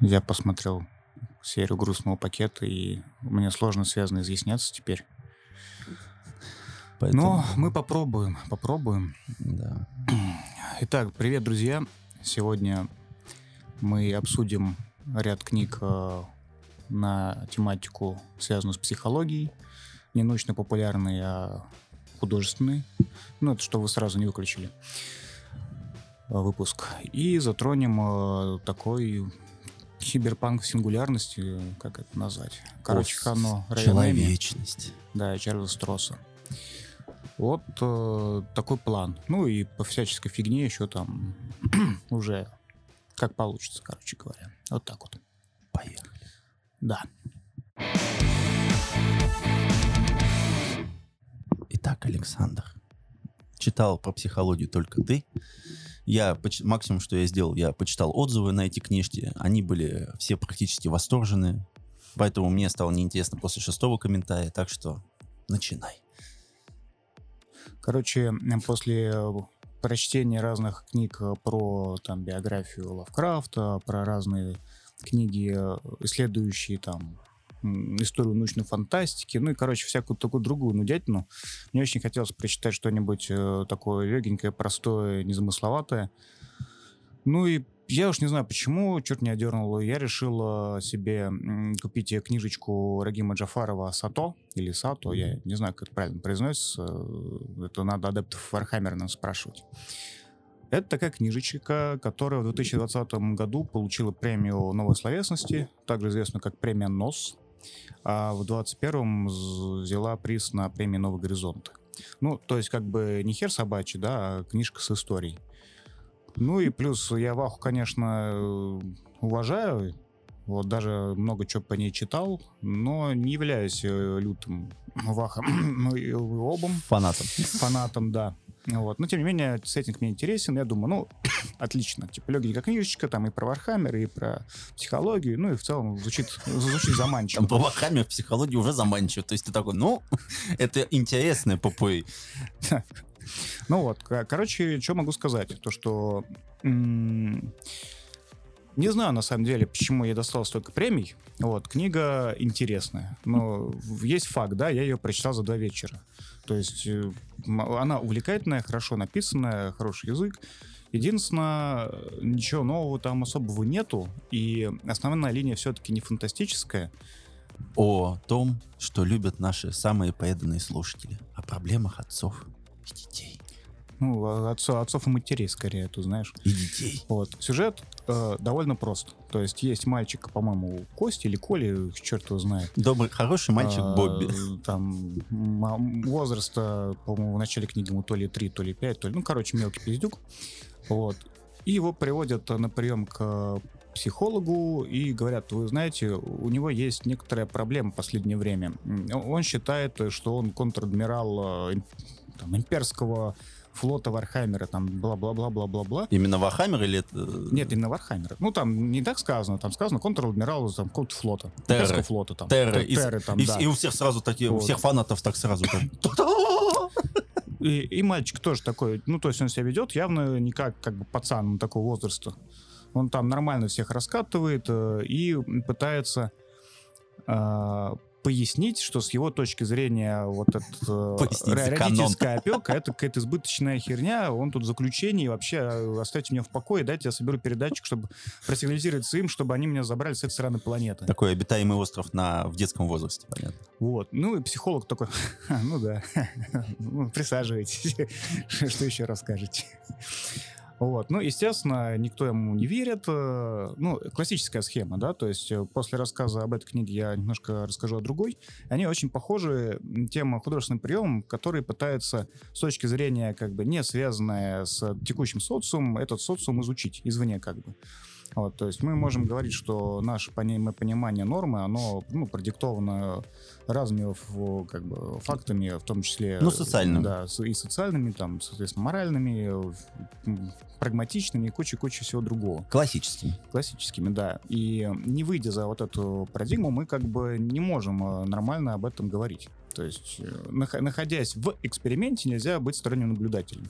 Я посмотрел серию грустного пакета, и мне сложно связано изъясняться теперь. Поэтому, Но мы попробуем, попробуем. да. Итак, привет, друзья. Сегодня мы обсудим ряд книг э, на тематику, связанную с психологией. Не научно-популярные, а художественные. Ну, это что вы сразу не выключили выпуск. И затронем э, такой киберпанк в сингулярности, как это назвать? Короче, О, Хано. Человечность. Да, и Чарльза Стросса. Вот э, такой план. Ну и по всяческой фигне еще там уже как получится, короче говоря. Вот так вот. Поехали. Да. Итак, Александр, читал про психологию только ты. Я поч- максимум, что я сделал, я почитал отзывы на эти книжки. Они были все практически восторженные. Поэтому мне стало неинтересно после шестого комментария. Так что начинай. Короче, после э, прочтения разных книг э, про там биографию Лавкрафта, про разные книги, э, исследующие там историю научной фантастики, ну и, короче, всякую такую другую нудятину. Мне очень хотелось прочитать что-нибудь э, такое легенькое, простое, незамысловатое. Ну и я уж не знаю почему, черт не одернул, я решил э, себе купить книжечку Рагима Джафарова «Сато» или «Сато», я не знаю, как правильно произносится, э, это надо адептов Warhammer а нам спрашивать. Это такая книжечка, которая в 2020 году получила премию новой словесности, также известную как премия НОС, а в 2021 взяла приз на премии «Новый горизонт». Ну, то есть как бы не хер собачий, да, а книжка с историей. Ну и плюс я Ваху, конечно, э, уважаю, вот даже много чего по ней читал, но не являюсь э, лютым Вахом, ну обом Фанатом. фанатом, да. Вот. Но, тем не менее, сеттинг мне интересен. Я думаю, ну, отлично. Типа, легенькая книжечка, там и про Warhammer, и про психологию. Ну, и в целом звучит, звучит заманчиво. Там по Warhammer в психологии уже заманчиво. То есть ты такой, ну, это интересно, попой. Ну вот, ко- короче, что могу сказать? То, что... Не знаю, на самом деле, почему я достал столько премий. Вот, книга интересная. Но есть факт, да, я ее прочитал за два вечера. То есть э, она увлекательная, хорошо написанная, хороший язык. Единственное, э, ничего нового там особого нету. И основная линия все-таки не фантастическая. О том, что любят наши самые преданные слушатели. О проблемах отцов и детей. Ну, а отцов, отцов и матерей, скорее, ты знаешь. И детей. Вот. Сюжет э, довольно прост. То есть есть мальчик, по-моему, Кости или Коли, черт его знает. Добрый, хороший мальчик А, Бобби. Там возраста, по-моему, в начале книги ему то ли 3, то ли 5, то ли... Ну, короче, мелкий пиздюк. Вот. И его приводят на прием к психологу и говорят, вы знаете, у него есть некоторая проблема в последнее время. Он считает, что он контр-адмирал э, там, имперского флота Warhammer а, там, бла-бла-бла-бла-бла-бла. Именно Warhammer или. Нет, именно Warhammer а. Ну, там не так сказано. Там сказано контр-адмирал там, какого-то флота. Терры. Флота там. Терры. И, Терры там, и, да. и у всех сразу такие, у Вот. всех фанатов так сразу. И, и мальчик тоже такой, ну, то есть он себя ведет явно не как, как бы пацан ну, такого возраста. Он там нормально всех раскатывает э, и пытается э, пояснить, что с его точки зрения вот эта э, канон. родительская опека это какая-то избыточная херня, он тут в заключении, и вообще э, оставьте меня в покое, дайте я соберу передатчик, чтобы просигнализировать им, чтобы они меня забрали с этой стороны планеты. Такой обитаемый остров на, в детском возрасте, понятно. Вот. Ну и психолог такой, «Ха, ну да, Ну, присаживайтесь, что еще расскажете. Вот. Ну, естественно, никто ему не верит. э, Ну, классическая схема, да, то есть э, после рассказа об этой книге я немножко расскажу о другой. Они очень похожи тем художественным приемом, который пытается с точки зрения, как бы, не связанная с текущим социумом, этот социум изучить извне, как бы. Вот, то есть мы можем говорить, что наше пони- понимание нормы, оно ну, продиктовано разными как бы, фактами, в том числе... Ну, социальными. Да, и социальными, там, соответственно, моральными, прагматичными и куча-куча всего другого. Классическими. Классическими, да. И не выйдя за вот эту парадигму, мы как бы не можем э, нормально об этом говорить. То есть, э, нах- находясь в эксперименте, нельзя быть сторонним наблюдателем.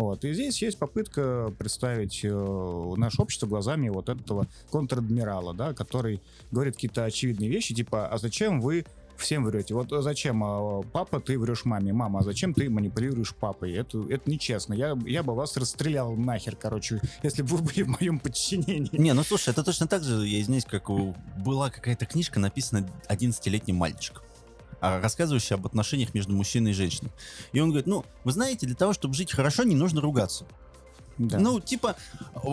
Вот. И здесь есть попытка представить э, наше общество глазами вот этого контр-адмирала, да, который говорит какие-то очевидные вещи, типа, а зачем вы всем врете. Вот зачем, а, папа, ты врешь маме, мама, а зачем ты манипулируешь папой? Это, это нечестно. Я, я бы вас расстрелял нахер, короче, если бы вы были в моем подчинении. Не, ну слушай, это точно так же, я извиняюсь, как у... была какая-то книжка, написана 11-летним мальчиком рассказывающий об отношениях между мужчиной и женщиной. И он говорит, ну, вы знаете, для того, чтобы жить хорошо, не нужно ругаться. Да. Ну, типа...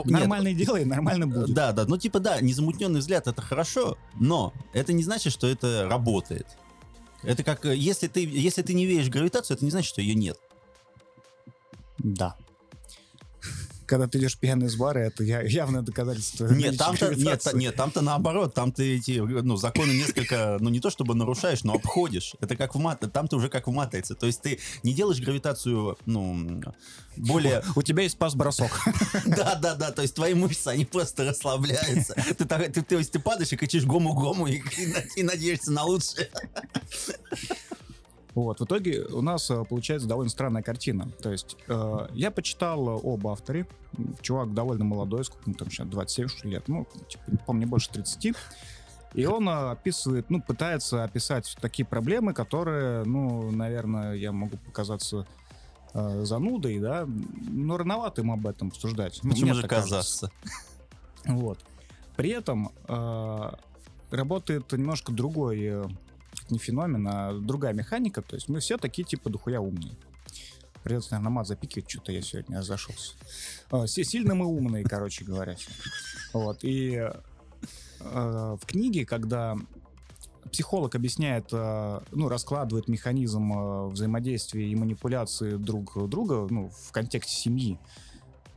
Нормально нет, делай, нормально будет. Да, да, ну, типа, да, незамутненный взгляд — это хорошо, но это не значит, что это работает. Это как, э, если ты, если ты не веришь в гравитацию, это не значит, что ее нет. Да когда ты идешь пьяный из бара, это явное доказательство. Нет, там-то, нет, нет, там-то наоборот, там ты эти, ну, законы несколько, ну, не то чтобы нарушаешь, но обходишь. Это как в мат, там ты уже как в матрице. То есть ты не делаешь гравитацию, ну, более... У тебя есть пас-бросок. Да, да, да, то есть твои мышцы, они просто расслабляются. Ты, ты, то есть ты падаешь и кричишь гому-гому и, и, и надеешься на лучшее. Вот, в итоге у нас э, получается довольно странная картина. То есть э, я почитал об авторе. Чувак довольно молодой, сколько ему там сейчас, 27 что лет, ну, типа, не помню, больше 30. И он э, описывает, ну, пытается описать такие проблемы, которые, ну, наверное, я могу показаться э, занудой, да, но рановато им об этом обсуждать. Ну, Почему же казаться? Вот. При этом э, работает немножко другой не феномен, а другая механика. То есть мы все такие типа дохуя умные. Придется, наверное, мат запикивать, что-то я сегодня зашелся. Все сильно мы умные, короче говоря. Вот. И э, в книге, когда психолог объясняет, э, ну, раскладывает механизм взаимодействия и манипуляции друг друга, ну, в контексте семьи,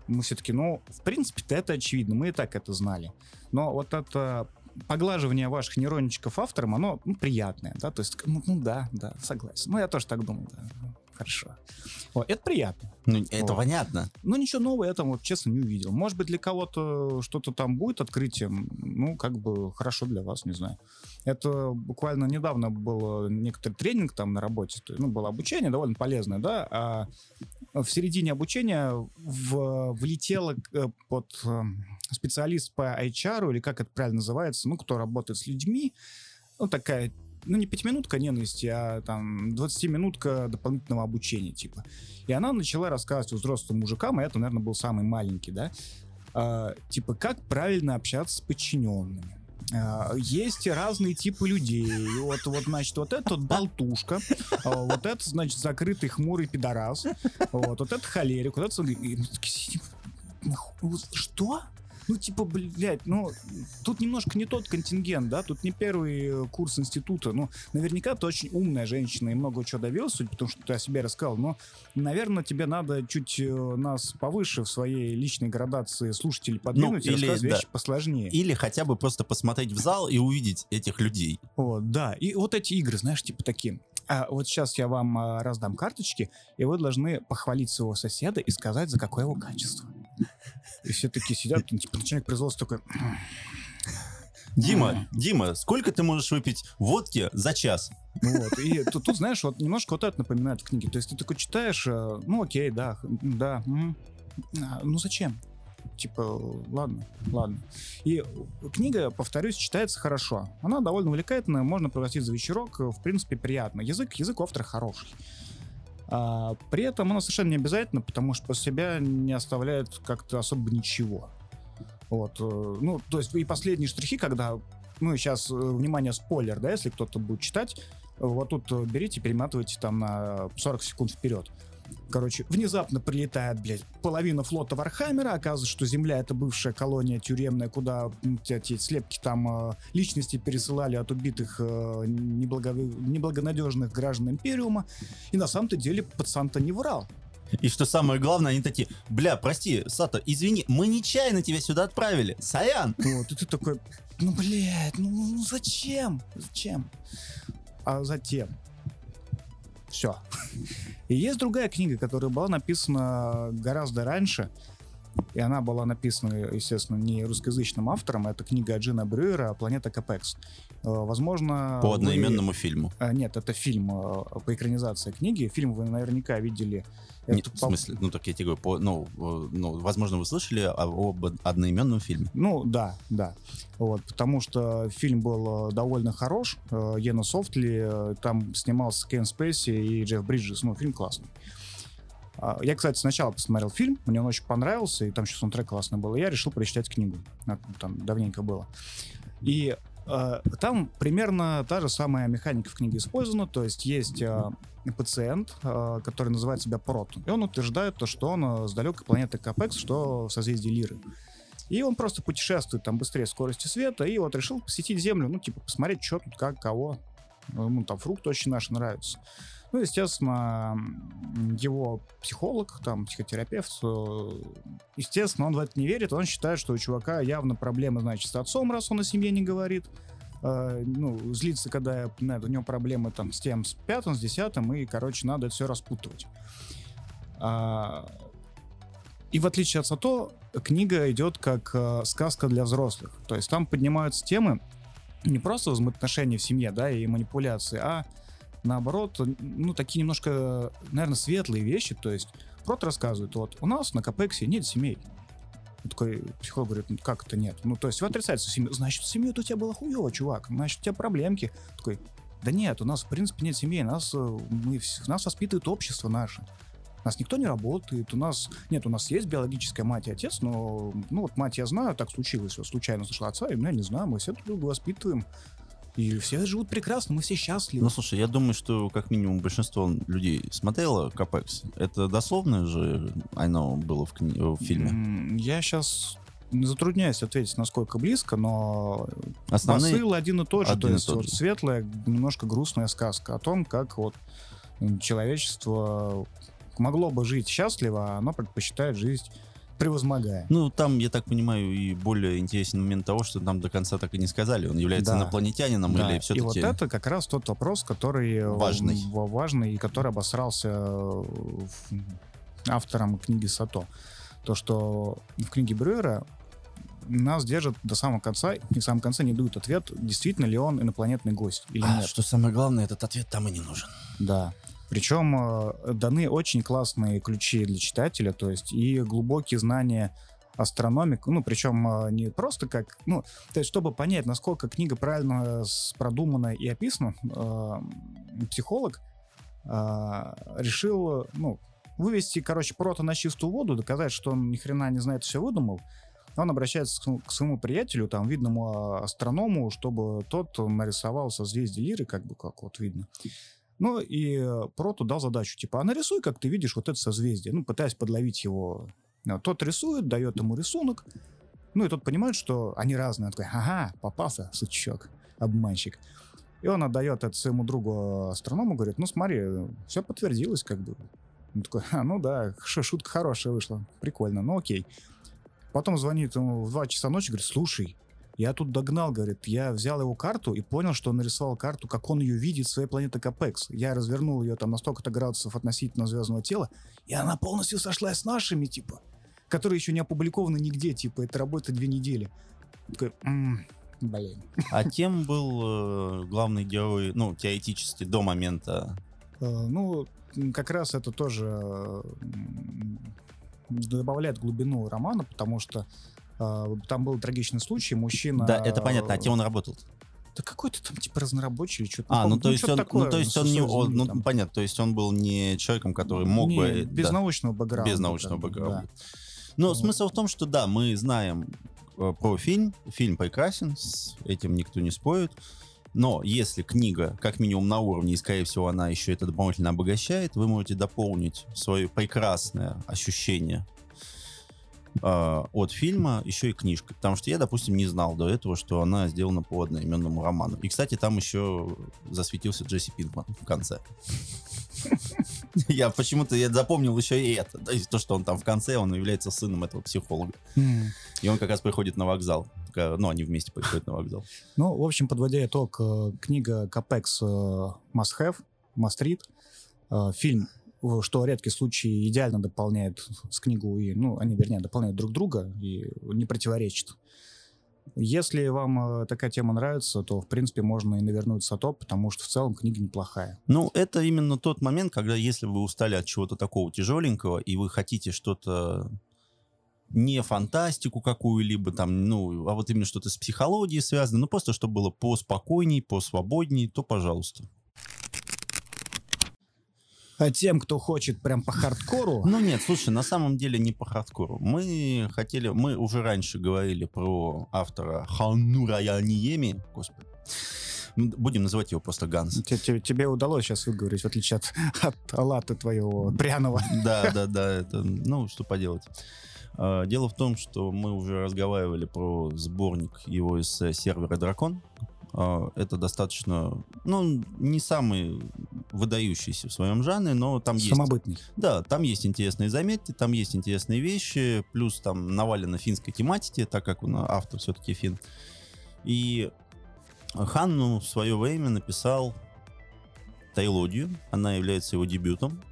мы все-таки, ну, в принципе-то это очевидно, мы и так это знали. Но вот это поглаживание ваших нейрончиков автором, оно ну, приятное, да, то есть, ну, ну да, да, согласен. Ну, я тоже так думаю, да, хорошо. Вот, это приятно. Ну, это вот. понятно. Ну, ничего нового я там, вот, честно, не увидел. Может быть, для кого-то что-то там будет открытием, ну, как бы хорошо для вас, не знаю. Это буквально недавно был некоторый тренинг там на работе, ну, было обучение довольно полезное, да, а в середине обучения в, влетело э, под э, специалист по HR, или как это правильно называется, ну, кто работает с людьми, ну, такая ну, не пятиминутка ненависти, а там 20-минутка дополнительного обучения, типа. И она начала рассказывать взрослым мужикам, и это, наверное, был самый маленький, да, э, типа, как правильно общаться с подчиненными. Uh, есть разные типы людей. Вот, вот, значит, вот это вот болтушка, uh, вот это, значит, закрытый хмурый пидорас, вот, вот это холерик, вот это... Что? Ну, типа, блядь, ну, тут немножко не тот контингент, да, тут не первый э, курс института. Ну, наверняка ты очень умная женщина и много чего довел, судя потому что ты о себе рассказал, но, наверное, тебе надо чуть э, нас повыше в своей личной градации слушателей подвинуть ну, или, и рассказать да. вещи посложнее. Или хотя бы просто посмотреть в зал и увидеть этих людей. Вот, да. И вот эти игры, знаешь, типа такие. А вот сейчас я вам а, раздам карточки, и вы должны похвалить своего соседа и сказать, за какое его качество. И все такие сидят, типа начальник производства такой... Дима, Дима, сколько ты можешь выпить водки за час? Вот, и тут, тут, знаешь, вот немножко вот это напоминает в книге. То есть ты такой читаешь, э, ну окей, да, да, а, ну зачем? Типа, ладно, ладно. И книга, повторюсь, читается хорошо. Она довольно увлекательная, можно проводить за вечерок, в принципе, приятно. Язык, язык автора хороший. А, при этом оно совершенно не обязательно, потому что после себя не оставляет как-то особо ничего. Вот, э, ну, то есть и последние штрихи, когда, ну, сейчас, э, внимание, спойлер, да, если кто-то будет читать, вот тут э, берите, перематывайте там на 40 секунд вперед. Короче, внезапно прилетает, блядь, половина флота Warhammer а. Оказывается, что Земля — это бывшая колония тюремная, куда эти слепки там э, личности пересылали от убитых э, неблаго... неблагонадежных граждан Империума. И на самом-то деле пацан-то не врал. И что самое главное, они такие, бля, прости, Сато, извини, мы нечаянно тебя сюда отправили, саян. Вот, и ты такой, ну, блядь, ну, ну зачем? Зачем? А затем, все. И есть другая книга, которая была написана гораздо раньше. И она была написана, естественно, не русскоязычным автором. Это книга Джина Брюера «Планета Капекс». Э, возможно... По вы- одноименному фильму. Э, Нет, это фильм э, по экранизации книги. Фильм вы наверняка видели. Не, Это в смысле, ну так я тебе говорю, по, ну, ну, возможно, вы слышали об одноименном фильме. Ну, да, да. Вот, потому что фильм был довольно хорош. Йена Софтли, там снимался Кен Спейси и Джефф Бриджес. Ну, фильм классный. А, Я, кстати, сначала посмотрел фильм, мне он очень понравился, и там еще саундтрек классный был. И я решил прочитать книгу. Там давненько было. И э, там примерно та же самая механика в книге использована. То есть есть э, пациент, э, который называет себя Прот. И он утверждает то, что он с далекой планеты Капекс, что в созвездии Лиры. И он просто путешествует там быстрее скорости света, и вот решил посетить Землю, ну, типа, посмотреть, что тут, как, кого. Ему там фрукты очень наши нравятся. Ну, естественно, его психолог, там, психотерапевт, э, естественно, он в это не верит, он считает, что у чувака явно проблемы, значит, с отцом, раз он о семье не говорит. Э, ну, злится, когда нет, у него проблемы там с тем, с пятым, с десятым, и, короче, надо это все распутывать. А, и в отличие от Сато, книга идет как э, сказка для взрослых. То есть там поднимаются темы не просто взаимоотношения в семье, да, и манипуляции, а наоборот, ну, такие немножко, наверное, светлые вещи. То есть Прот рассказывает, вот, у нас на Капексе нет семей. Такой психолог говорит, ну как это нет? Ну, то есть вы отрицаете семью. Значит, семью у тебя было хуево, чувак. Значит, у тебя проблемки. Такой, да нет, у нас, в принципе, нет семьи. Нас, э, мы, нас воспитывает общество наше. Нас никто не работает, у нас... Нет, у нас есть биологическая мать и отец, но... Ну, вот мать я знаю, так случилось, случайно нашла отца, и меня не знаю, мы все друг друга воспитываем. И все живут прекрасно, мы все счастливы. Ну, слушай, я думаю, что как минимум большинство людей смотрело Капекс. Это дословно же оно было в, кни- в фильме. Я сейчас затрудняюсь ответить, насколько близко, но Основные... посыл один и тот же. один то есть тот вот же. светлая, немножко грустная сказка о том, как вот человечество могло бы жить счастливо, а оно предпочитает жить превозмогая. Ну, там, я так понимаю, и более интересный момент того, что нам до конца так и не сказали, он является Да. инопланетянином Да, или И все-таки... вот это как раз тот вопрос, который э, Важный. важный и который обосрался э, автором книги Сато. То, что в книге Брюера нас держат до самого конца, и в самом конце не дают ответ, действительно ли он инопланетный гость или А, нет. что самое главное, этот ответ там и не нужен. Да. Причем э, даны очень классные ключи для читателя, то есть и глубокие знания астрономик, ну, причем э, не просто как, ну, то есть чтобы понять, насколько книга правильно продумана и описана, э, психолог э, решил, ну, вывести, короче, Прота на чистую воду, доказать, что он ни хрена не знает, все выдумал. Он обращается к, к своему приятелю, там, видному э, астроному, чтобы тот нарисовал созвездие Лиры, как бы, как вот видно. Ну, и э, Проту дал задачу, типа, а нарисуй, как ты видишь, вот это созвездие, ну, пытаясь подловить его. А Тот рисует, дает ему рисунок, ну, и тот понимает, что они разные. Он такой, ага, попался, сучок, обманщик. И он отдает это своему другу э, астроному, говорит, ну, смотри, все подтвердилось, как бы. Он такой, а, ну да, шутка хорошая вышла, прикольно, ну окей. Потом звонит ему в 2 часа ночи, говорит, слушай, я тут догнал, говорит, я взял его карту и понял, что он нарисовал карту, как он ее видит своей планете Капекс. Я развернул ее там на столько-то градусов относительно звездного тела, и она полностью сошлась с нашими, типа, которые еще не опубликованы нигде, типа, это работает две недели. Такой, «М, блин. А кем был э, главный герой, ну, теоретически, до момента... Э, Ну, как раз это тоже э, добавляет глубину романа, потому что там был трагичный случай, мужчина... Да, это понятно, а кем он работал? Да какой-то там типа разнорабочий или что-то. А, ну то есть он, такое, ну то есть он со не, он- ну там. понятно, то есть он был не человеком, который мог Не, бы, без да, научного бэкграунда. без научного бэкграунда. да. Но Вот. смысл в том, что да, мы знаем э, про фильм, фильм прекрасен, с этим никто не спорит. Но если книга, как минимум на уровне, и, скорее всего, она еще это дополнительно обогащает, вы можете дополнить свое прекрасное ощущение э, от фильма еще и книжкой. Потому что я, допустим, не знал до этого, что она сделана по одноименному роману. И, кстати, там еще засветился Джесси Пинкман в конце. Я почему-то я запомнил еще и это. То что он там в конце, он является сыном этого психолога. И он как раз приходит на вокзал. Ну, они вместе приходят на вокзал. Ну, в общем, подводя итог, э, книга Капекс э, Must Have, Must Read. Э, Фильм что редкий случай идеально дополняет с книгу, и, ну, они, вернее, дополняют друг друга и не противоречат. Если вам э, такая тема нравится, то, в принципе, можно и навернуть сатоп, потому что в целом книга неплохая. Ну, это именно тот момент, когда если вы устали от чего-то такого тяжеленького, и вы хотите что-то не фантастику какую-либо там, ну, а вот именно что-то с психологией связано, ну, просто чтобы было поспокойней, посвободней, то пожалуйста. А тем, кто хочет прям по хардкору... Ну нет, слушай, на самом деле не по хардкору. Мы хотели, мы уже раньше говорили про автора Ханура Яниеми, господи, Будем называть его просто Ганс. Тебе, тебе удалось сейчас выговорить, в отличие от, от Алата твоего пряного. Да, да, да. Это, ну, что поделать. А, дело в том, что мы уже разговаривали про сборник его из сервера Дракон. А, это достаточно, ну, не самый выдающийся в своем жанре, но там есть... Самобытный. Да, там есть интересные заметки, там есть интересные вещи, плюс там навалено финской тематики, так как он автор все-таки фин. И Ханну в свое время написал Тайлодию, она является его дебютом.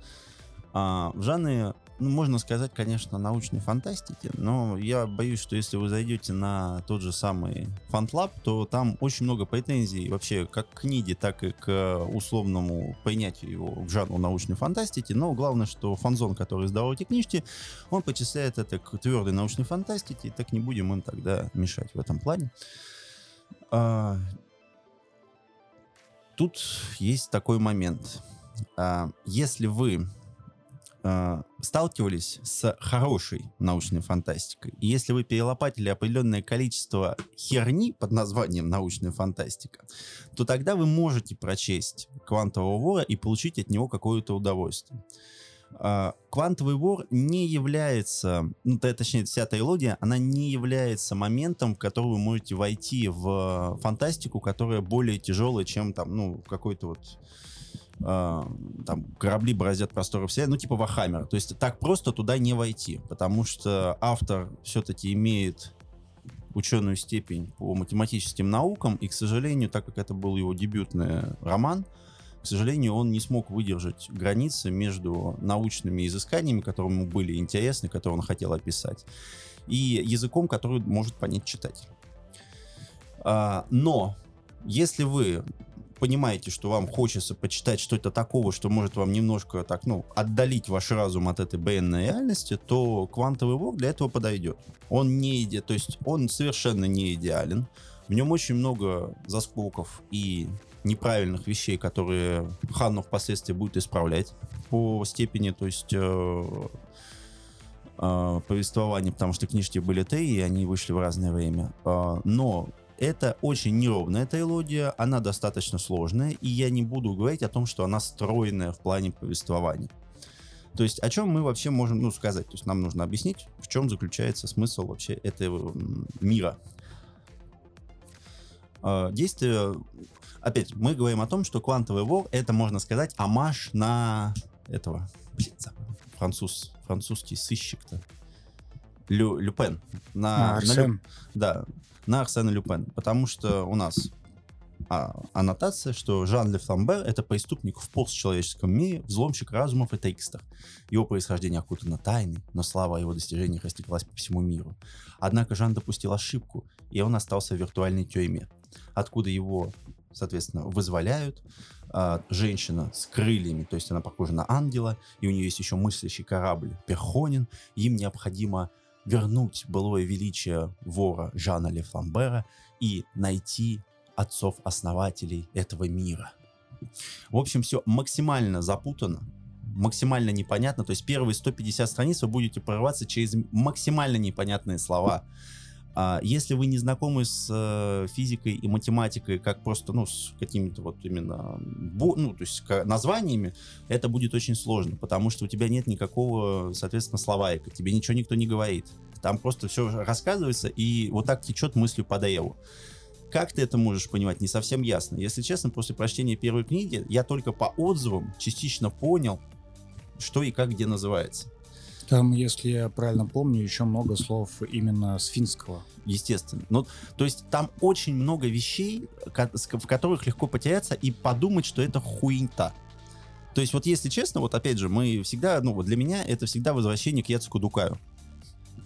А в жанре ну, можно сказать, конечно, научной фантастики, но я боюсь, что если вы зайдете на тот же самый FantLab, то там очень много претензий вообще как к книге, так и к условному принятию его в жанру научной фантастики, но главное, что фанзон, который издавал эти книжки, он почисляет это к твердой научной фантастике, и так не будем им тогда мешать в этом плане. А... Тут есть такой момент. А, если вы э, сталкивались с хорошей научной фантастикой. И если вы перелопатили определенное количество херни под названием научная фантастика, то тогда вы можете прочесть «Квантового вора» и получить от него какое-то удовольствие. Uh, квантовый вор не является, ну, точнее, вся трилогия, она не является моментом, в который вы можете войти в фантастику, которая более тяжелая, чем там, ну, какой-то вот э, там корабли бороздят просторы вселенной, ну типа Вахаммер. То есть так просто туда не войти, потому что автор все-таки имеет ученую степень по математическим наукам, и, к сожалению, так как это был его дебютный роман, к сожалению, он не смог выдержать границы между научными изысканиями, которые ему были интересны, которые он хотел описать, и языком, который может понять читатель. А, но если вы понимаете, что вам хочется почитать что-то такого, что может вам немножко так, ну, отдалить ваш разум от этой БН реальности, то квантовый вор для этого подойдет. Он не иде, то есть он совершенно не идеален. В нем очень много заскоков и неправильных вещей, которые Ханну впоследствии будет исправлять по степени, то есть э, э, повествования, потому что книжки были три, и они вышли в разное время. Э, но это очень неровная трилогия, она достаточно сложная, и я не буду говорить о том, что она стройная в плане повествования. То есть о чем мы вообще можем ну, сказать? То есть нам нужно объяснить, в чем заключается смысл вообще этого мира. А, действие... Опять, мы говорим о том, что квантовый вор это, можно сказать, амаш на этого... Блин, француз, французский сыщик-то. Лю, Люпен. На, а, на Лю, да, на Арсена Люпен, потому что у нас а, аннотация, что Жан Ле Фламбер — это преступник в постчеловеческом мире, взломщик разумов и трикстер. Его происхождение окутано тайной, но слава о его достижениях растеклась по всему миру. Однако Жан допустил ошибку, и он остался в виртуальной тюрьме, откуда его, соответственно, вызволяют. А, женщина с крыльями, то есть она похожа на ангела, и у нее есть еще мыслящий корабль Перхонин. Им необходимо вернуть былое величие вора Жана Ле Фламбера и найти отцов-основателей этого мира. В общем, все максимально запутано, максимально непонятно. То есть первые 150 страниц вы будете прорываться через максимально непонятные слова. А если вы не знакомы с э, физикой и математикой, как просто, ну, с какими-то вот именно, ну, то есть названиями, это будет очень сложно, потому что у тебя нет никакого, соответственно, словарика, тебе ничего никто не говорит. Там просто все рассказывается, и вот так течет мыслью по древу. Как ты это можешь понимать, не совсем ясно. Если честно, после прочтения первой книги я только по отзывам частично понял, что и как где называется. Там, если я правильно помню, еще много слов именно с финского. Естественно. Ну, то есть там очень много вещей, в которых легко потеряться и подумать, что это хуйнта. То есть вот если честно, вот опять же, мы всегда, ну вот для меня это всегда возвращение к Яцеку Дукаю.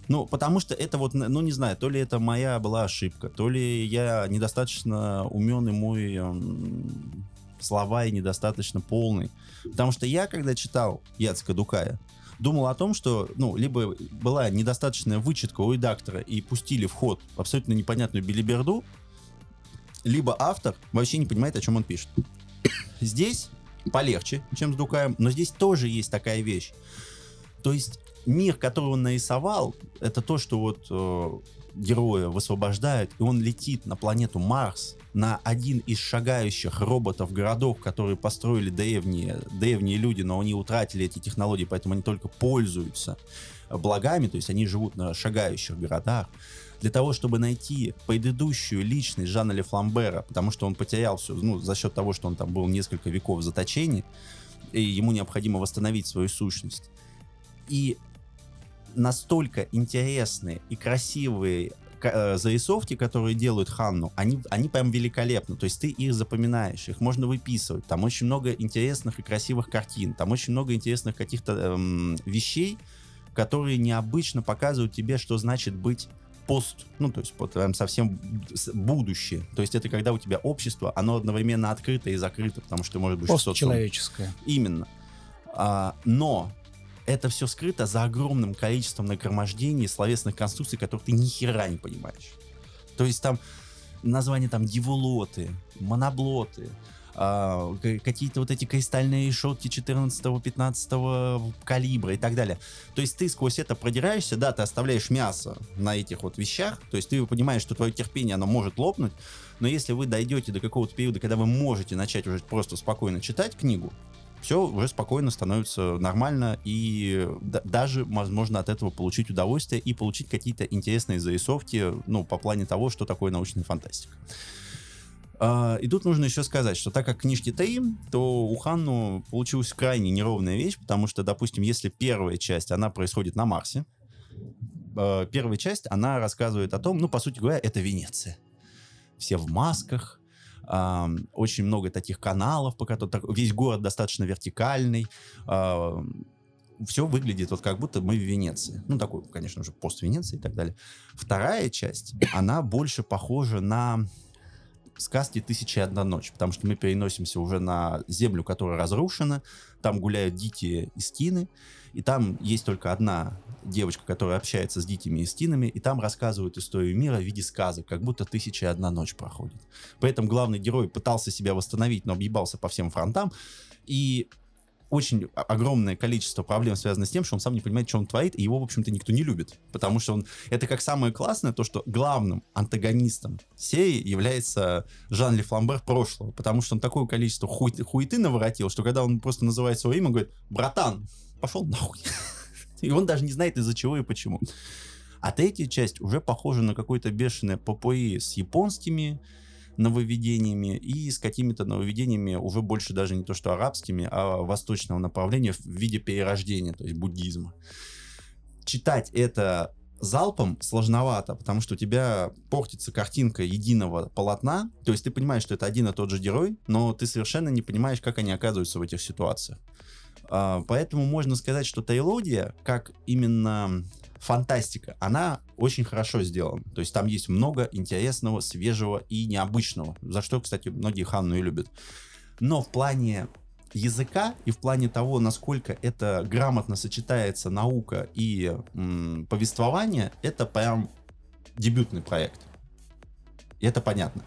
Ну, потому что это вот, ну, не знаю, то ли это моя была ошибка, то ли я недостаточно умен и мой эм, слова и недостаточно полный. Потому что я, когда читал Яцека Дукая, думал о том, что, ну, либо была недостаточная вычетка у редактора и пустили в ход абсолютно непонятную билиберду, либо автор вообще не понимает, о чем он пишет. Здесь полегче, чем с Дукаем, но здесь тоже есть такая вещь. То есть мир, который он нарисовал, это то, что вот э, героя высвобождают, и он летит на планету Марс, на один из шагающих роботов-городов, которые построили древние, древние люди, но они утратили эти технологии, поэтому они только пользуются благами, то есть они живут на шагающих городах. Для того, чтобы найти предыдущую личность Жана Лефламбера, потому что он потерял все, ну, за счет того, что он там был несколько веков в заточении, и ему необходимо восстановить свою сущность. И настолько интересные и красивые зарисовки, которые делают Ханну, они, они прям великолепны. То есть ты их запоминаешь, их можно выписывать. Там очень много интересных и красивых картин, там очень много интересных каких-то эм, вещей, которые необычно показывают тебе, что значит быть пост, ну, то есть прям совсем будущее. То есть это когда у тебя общество, оно одновременно открыто и закрыто, потому что может быть Постчеловеческое. Именно. А, но это все скрыто за огромным количеством нагромождений словесных конструкций, которых ты ни хера не понимаешь. То есть там названия там дивулоты, моноблоты, а, какие-то вот эти кристальные решетки 14-15 калибра и так далее. То есть ты сквозь это продираешься, да, ты оставляешь мясо на этих вот вещах, то есть ты понимаешь, что твое терпение, оно может лопнуть, но если вы дойдете до какого-то периода, когда вы можете начать уже просто спокойно читать книгу, все уже спокойно становится нормально, и даже возможно от этого получить удовольствие и получить какие-то интересные зарисовки, ну, по плане того, что такое научная фантастика. Uh, и тут нужно еще сказать, что так как книжки три, то у Ханну получилась крайне неровная вещь, потому что, допустим, если первая часть, она происходит на Марсе, uh, первая часть, она рассказывает о том, ну, по сути говоря, это Венеция. Все в масках, э, очень много таких каналов, по которым весь город достаточно вертикальный. Э, все выглядит вот как будто мы в Венеции. Ну, такой, конечно же, пост Венеции и так далее. Вторая часть, она больше похожа на сказки «Тысяча и одна ночь», потому что мы переносимся уже на землю, которая разрушена, там гуляют дити и скины, и там есть только одна девочка, которая общается с дитями и стинами, и там рассказывают историю мира в виде сказок, как будто тысяча и одна ночь проходит. При этом главный герой пытался себя восстановить, но объебался по всем фронтам, и очень огромное количество проблем связано с тем, что он сам не понимает, что он творит, и его, в общем-то, никто не любит. Потому что он... Это как самое классное, то, что главным антагонистом серии является Жан Лефламбер прошлого. Потому что он такое количество хуй... хуеты наворотил, что когда он просто называет свое имя, он говорит, братан, пошел нахуй. И он даже не знает из-за чего и почему. А третья часть уже похожа на какое-то бешеное попои с японскими нововведениями и с какими-то нововведениями уже больше даже не то что арабскими, а восточного направления в виде перерождения, то есть буддизма. Читать это залпом сложновато, потому что у тебя портится картинка единого полотна, то есть ты понимаешь, что это один и тот же герой, но ты совершенно не понимаешь, как они оказываются в этих ситуациях. А, поэтому можно сказать, что трилогия, как именно фантастика, она очень хорошо сделана. То есть там есть много интересного, свежего и необычного, за что, кстати, многие Ханну и любят. Но в плане языка и в плане того, насколько это грамотно сочетается наука и м, повествование, это прям дебютный проект. И это понятно.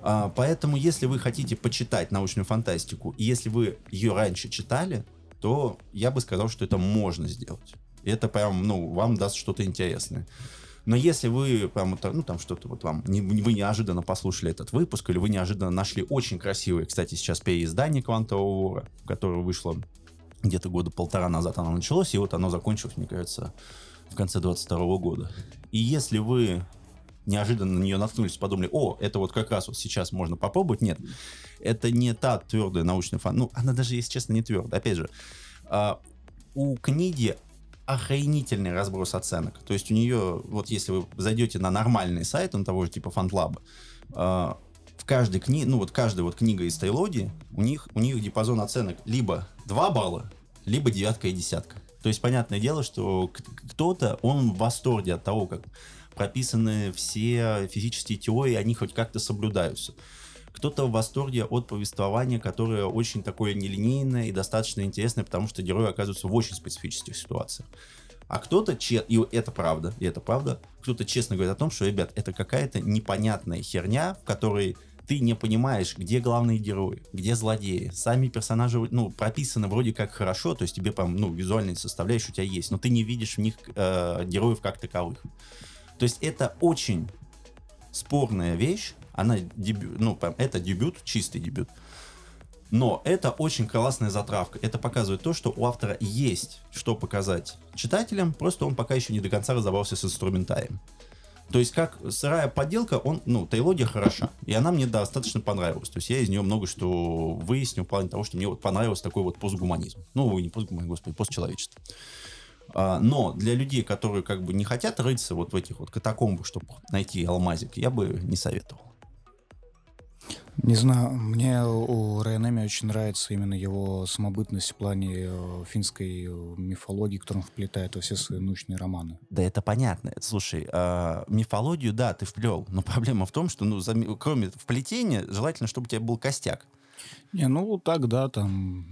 А, поэтому, если вы хотите почитать научную фантастику, и если вы ее раньше читали, то я бы сказал, что это можно сделать. И это прям, ну, вам даст что-то интересное. Но если вы прям, ну, там что-то вот вам, не, вы неожиданно послушали этот выпуск, или вы неожиданно нашли очень красивое, кстати, сейчас переиздание «Квантового вора», которое вышло где-то года полтора назад оно началось, и вот оно закончилось, мне кажется, в конце 22 года. И если вы неожиданно на нее наткнулись, подумали, о, это вот как раз вот сейчас можно попробовать. Нет, это не та твердая научная фан. Ну, она даже, если честно, не твердая. Опять же, а, у книги охренительный разброс оценок. То есть у нее, вот если вы зайдете на нормальный сайт, он того же типа FanLab, э, каждой книге, ну вот каждая вот книга из Тейлоди, у них, у них диапазон оценок либо 2 балла, либо девятка и десятка. То есть, понятное дело, что кто-то, он в восторге от того, как прописаны все физические теории, они хоть как-то соблюдаются. Кто-то в восторге от повествования, которое очень такое нелинейное и достаточно интересное, потому что герои оказываются в очень специфических ситуациях. А кто-то, и это правда, и это правда, кто-то честно говорит о том, что, ребят, это какая-то непонятная херня, в которой ты не понимаешь, где главные герои, где злодеи. Сами персонажи, ну, прописаны вроде как хорошо, то есть тебе прям, ну, визуальные составляющие у тебя есть, но ты не видишь в них э, героев как таковых. То есть это очень спорная вещь, она дебют, ну, прям, это дебют, чистый дебют. Но это очень классная затравка. Это показывает то, что у автора есть что показать читателям, просто он пока еще не до конца разобрался с инструментарием. То есть, как сырая подделка, он, ну, Тейлогия хороша. И она мне достаточно понравилась. То есть, я из нее много что выяснил в плане того, что мне вот понравился такой вот постгуманизм. Ну, не постгуманизм, господи, постчеловечество. А, но для людей, которые как бы не хотят рыться вот в этих вот катакомбах, чтобы найти алмазик, я бы не советовал. Не знаю, мне у Райанеми очень нравится именно его самобытность в плане э, финской э, мифологии, которую он вплетает во все свои научные романы. Да это понятно. Слушай, э, мифологию, да, ты вплел, но проблема в том, что, ну, за, кроме вплетения, желательно, чтобы у тебя был костяк. Не, ну так, да, там.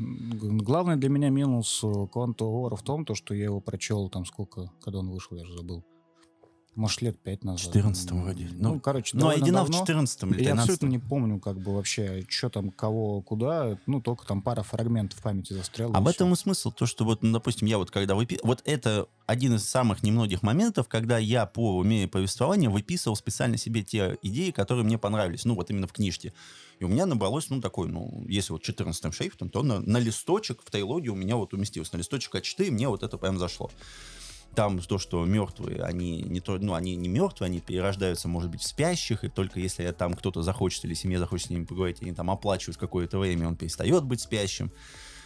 Главный для меня минус Quantum в том, то, что я его прочел там сколько, когда он вышел, я же забыл. Может, лет пять назад. В 14 вроде. Ну, ну короче, Ну, Айдина в 14 или 13 Я абсолютно не помню, как бы вообще, что там, кого, куда. Ну, только там пара фрагментов памяти застряла. Об этом и смысл. То, что вот, ну, допустим, я вот когда выписывал... Вот это один из самых немногих моментов, когда я по умею повествования выписывал специально себе те идеи, которые мне понравились. Ну, вот именно в книжке. И у меня набралось, ну, такой, ну, если вот 14 шрифтом, то на, на листочек в Тейлоге у меня вот уместилось. На листочек А4 мне вот это прям зашло там то, что мертвые, они не то, ну, они не мертвые, они перерождаются, может быть, в спящих, и только если там кто-то захочет или семья захочет с ними поговорить, они там оплачивают какое-то время, он перестает быть спящим.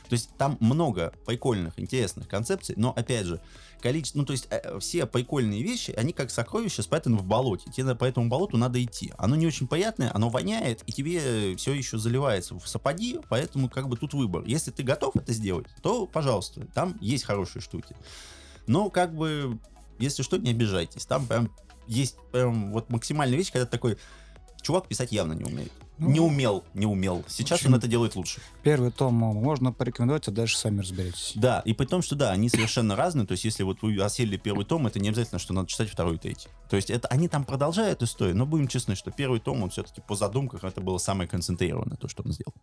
То есть там много прикольных, интересных концепций, но опять же, количество, ну то есть э, все прикольные вещи, они как сокровища спрятаны в болоте. Тебе по этому болоту надо идти. Оно не очень приятное, оно воняет, и тебе все еще заливается в сапоги, поэтому как бы тут выбор. Если ты готов это сделать, то, пожалуйста, там есть хорошие штуки. Но как бы, если что, не обижайтесь. Там прям есть прям вот максимальная вещь, когда такой чувак писать явно не умеет. Ну, не умел, не умел. Сейчас общем, он это делает лучше. Первый том можно порекомендовать, а дальше сами разберетесь. Да, и при том, что да, они совершенно разные. То есть, если вот вы осели первый том, это не обязательно, что надо читать второй и третий. То есть, это они там продолжают историю, но будем честны, что первый том, он все-таки по задумках, это было самое концентрированное, то, что он сделал.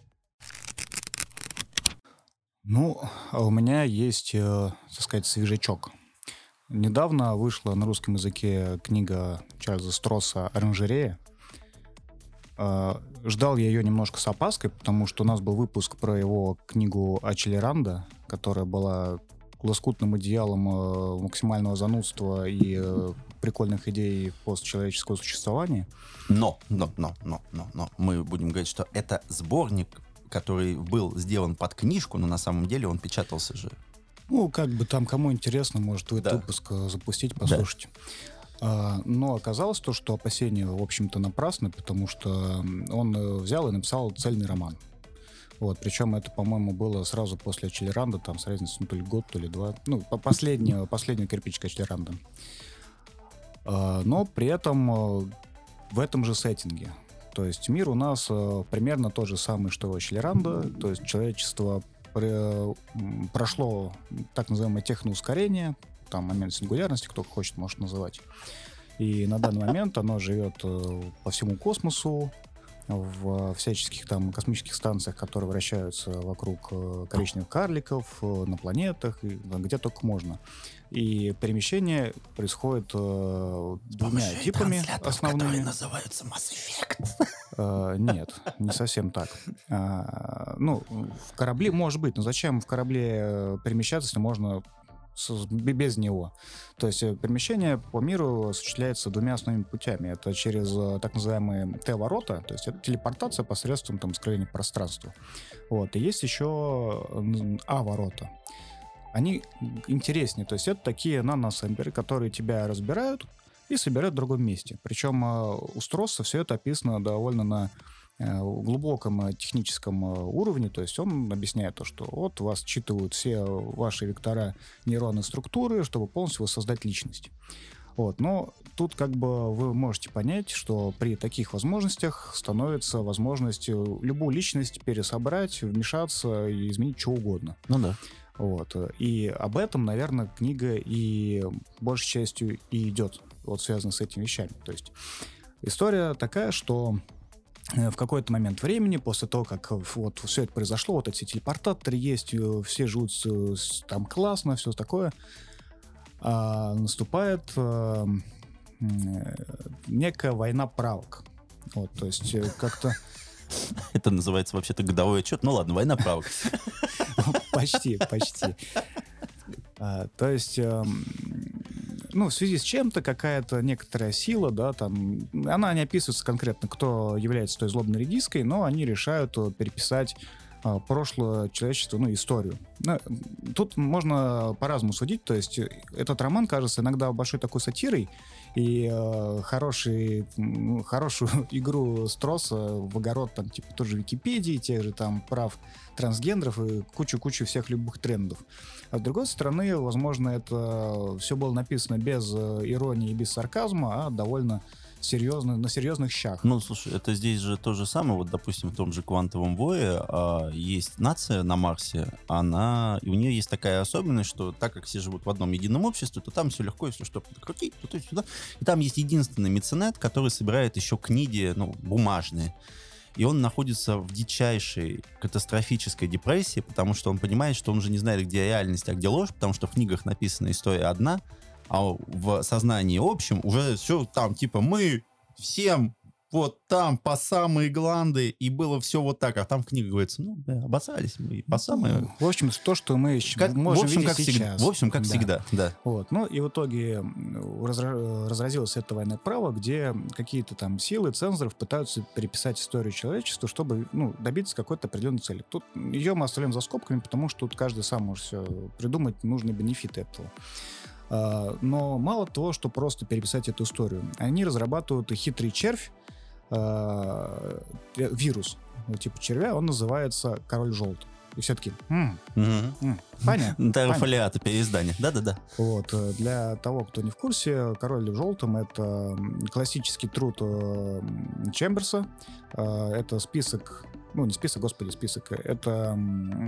Ну, а у меня есть, э, так сказать, свежачок. Недавно вышла на русском языке книга Чарльза Стросса «Оранжерея». Э, ждал я ее немножко с опаской, потому что у нас был выпуск про его книгу Ачелеранда, которая была лоскутным идеалом э, максимального занудства и э, прикольных идей постчеловеческого существования. Но, но, но, но, но, но, мы будем говорить, что это сборник который был сделан под книжку, но на самом деле он печатался же. Ну, как бы там кому интересно, может этот да. выпуск запустить, послушать. Да. Но оказалось то, что опасения, в общем-то, напрасны, потому что он э, взял и написал цельный роман. Вот, причем это, по-моему, было сразу после Челеранда, там с разницей, ну, то ли год, то ли два. Ну, последняя, последняя кирпичка Челеранда. А, но при этом э, в этом же сеттинге. То есть мир у нас э, примерно тот же самый, что у Члеранда. То есть человечество прошло так называемое техноускорение, там момент сингулярности, кто хочет, может называть. И на данный момент оно живет э, по всему космосу, в всяческих там космических станциях, которые вращаются вокруг э, коричневых карликов, на планетах, где только можно. И перемещение происходит э, двумя типами основными. Которые называются Mass Effect. Э, нет, не совсем так. Э, ну, в корабле может быть, но зачем в корабле э, перемещаться, если можно без него. То есть э, перемещение по миру осуществляется двумя основными путями. Это через э, так называемые Т-ворота, то есть это телепортация посредством там, скрывания пространства. Вот. И есть еще А-ворота. Они интереснее, то есть это такие наносемперы, которые тебя разбирают и собирают в другом месте. Причем э, у Стросса все это описано довольно на э, глубоком техническом уровне, то есть он объясняет то, что вот вас считывают все ваши вектора нейронной структуры, чтобы полностью воссоздать личность. Вот. Но тут как бы вы можете понять, что при таких возможностях становится возможность любую личность пересобрать, вмешаться и изменить что угодно. Ну да. Вот. И об этом, наверное, книга и большей частью и идет, вот связано с этими вещами. То есть история такая, что э, в какой-то момент времени, после того, как вот все это произошло, вот эти телепортаторы есть, э, все живут там классно, все такое, а, наступает а, некая война правок. Вот, то есть как-то... Это называется вообще-то годовой отчет. Ну ладно, война правок. Почти, почти. А, то есть, эм, ну, в связи с чем-то какая-то некоторая сила, да, там, она не описывается конкретно, кто является той злобной редиской, но они решают э, переписать а, прошлое человечества, ну, историю. Ну, тут можно по-разному судить, то есть э, этот роман кажется иногда большой такой сатирой, и э, хороший, хорошую игру Строса в огород, там, типа, тоже Википедии, тех же там прав трансгендеров и кучу-кучу всех любых трендов. А с другой стороны, возможно, это все было написано без э, иронии и без сарказма, а довольно серьезно, на серьезных щах. Ну, слушай, это здесь же то же самое. Вот, допустим, в том же квантовом вое а, есть нация на Марсе, она, и у нее есть такая особенность, что так как все живут в одном едином обществе, то там все легко, если что, подкрутить, то сюда. И там есть единственный меценат, который собирает еще книги, ну, бумажные. И он находится в дичайшей катастрофической депрессии, потому что он понимает, что он уже не знает, где реальность, а где ложь, потому что в книгах написана история одна, а в сознании общем уже все там, типа, мы всем вот там по самые гланды, и было все вот так. А там в книге говорится, ну, да, обоссались мы по самые... Ну, в общем, то, что мы как, можем в общем, как сейчас. Всегда, в общем, как да. всегда, да. Вот. Ну, и в итоге разра- разразилось это военное право, где какие-то там силы цензоров пытаются переписать историю человечества, чтобы, ну, добиться какой-то определенной цели. Тут ее мы оставляем за скобками, потому что тут каждый сам может все придумать нужные бенефиты этого. А, но мало того, что просто переписать эту историю. Они разрабатывают хитрый червь, а, вирус типа червя, он называется король желтый. И все таки м м понятно. Террафолиаты переиздание. Да-да-да. Вот. Э, для того, кто не в курсе, «Король в желтом» — это классический труд э, Чемберса. Э, это список ну, не список, господи, список. Это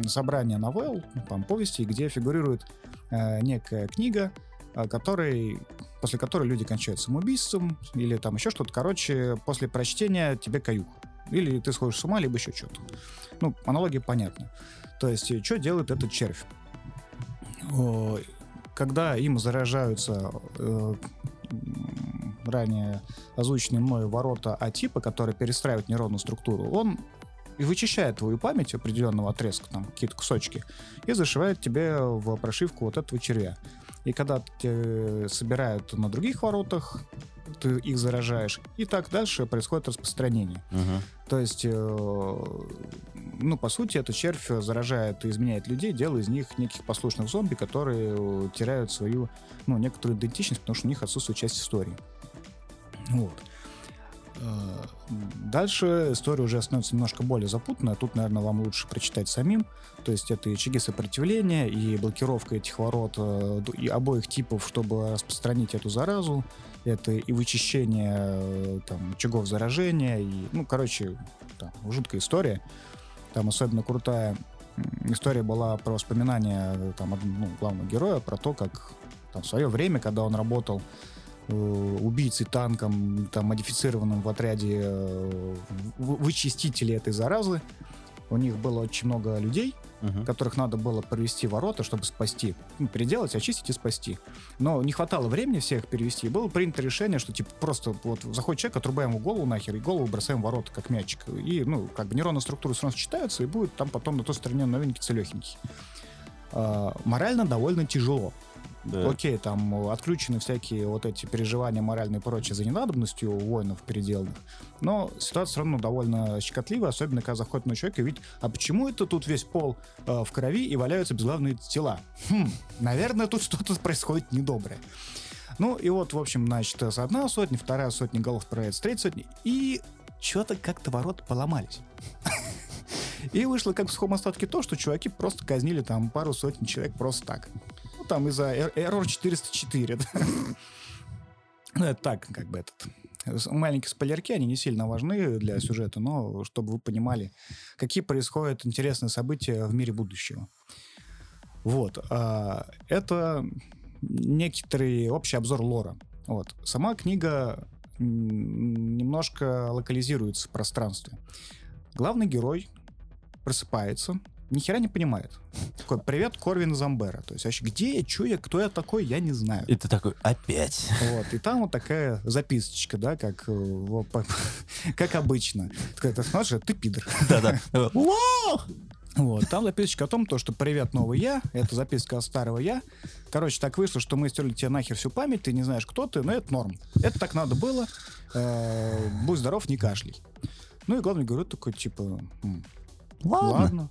собрание новелл, там, повести, где фигурирует э, некая книга, э, который, после которой люди кончают самоубийством или там еще что-то. Короче, после прочтения тебе каюк. Или ты сходишь с ума, либо еще что-то. Ну, аналогия понятна. То есть, э, что делает этот червь? Когда им заражаются э, ранее озвученные мной ворота А-типа, которые перестраивают нейронную структуру, он и вычищает твою память определенного отрезка, там какие-то кусочки, и зашивает тебе в прошивку вот этого червя. И когда тебя собирают на других воротах, ты их заражаешь, и так дальше происходит распространение. Uh-huh. То есть, э, ну, по сути, этот червь заражает и изменяет людей, делая из них неких послушных зомби, которые теряют свою, ну, некоторую идентичность, потому что у них отсутствует часть истории. Вот. Э, дальше история уже становится немножко более запутанная. Тут, наверное, вам лучше прочитать самим. То есть это очаги сопротивления, и блокировка этих ворот э, и обоих типов, чтобы распространить эту заразу. Это и вычищение э, там, очагов заражения. И, ну, короче, там, жуткая история. Там особенно крутая история была про воспоминания там, ну, главного героя, про то, как там, в свое время, когда он работал убийцей танком, там, модифицированным в отряде э, вычистители этой заразы. У них было очень много людей, uh-huh. которых надо было провести ворота, чтобы спасти. Ну, переделать, очистить и спасти. Но не хватало времени всех перевести. И было принято решение, что типа просто вот заходит человек, отрубаем ему голову нахер, и голову бросаем в ворота, как мячик. И, ну, как бы нейронные структуры сразу читаются, и будет там потом на той стороне новенький, целехенький. А, морально довольно тяжело. Да. Окей, там отключены всякие вот эти переживания моральные и прочее за ненадобностью у воинов переделанных. Но ситуация все равно довольно щекотливая, особенно когда заходит на человека и видит, а почему это тут весь пол э, в крови и валяются безглавные тела? Хм, наверное, тут что-то происходит недоброе. Ну и вот, в общем, значит, одна сотня, вторая сотня голов проявится, третья сотня. И что-то как-то ворота поломались. И вышло как в сухом остатке то, что чуваки просто казнили там пару сотен человек просто так. Там из-за Error 404. Ну, это так, как бы этот... Маленькие спойлерки, они не сильно важны для сюжета, но чтобы вы понимали, какие происходят интересные события в мире будущего. Вот. А, это некоторый общий обзор лора. Вот. Сама книга немножко локализируется в пространстве. Главный герой просыпается, ни хера не понимает. Такой, привет, Корвин Замбера. То есть вообще, где я, что я, кто я такой, я не знаю. И ты такой, опять. Вот, и там вот такая записочка, да, как, э, как обычно. Ты смотришь, ты пидор. Да-да. Вот, там записочка о том, то, что привет, новый я, это записка от старого я. Короче, так вышло, что мы стерли тебе нахер всю память, ты не знаешь, кто ты, но это норм. Это так надо было. Э, будь здоров, не кашляй. Ну и главный говорю такой, типа, ладно. ладно.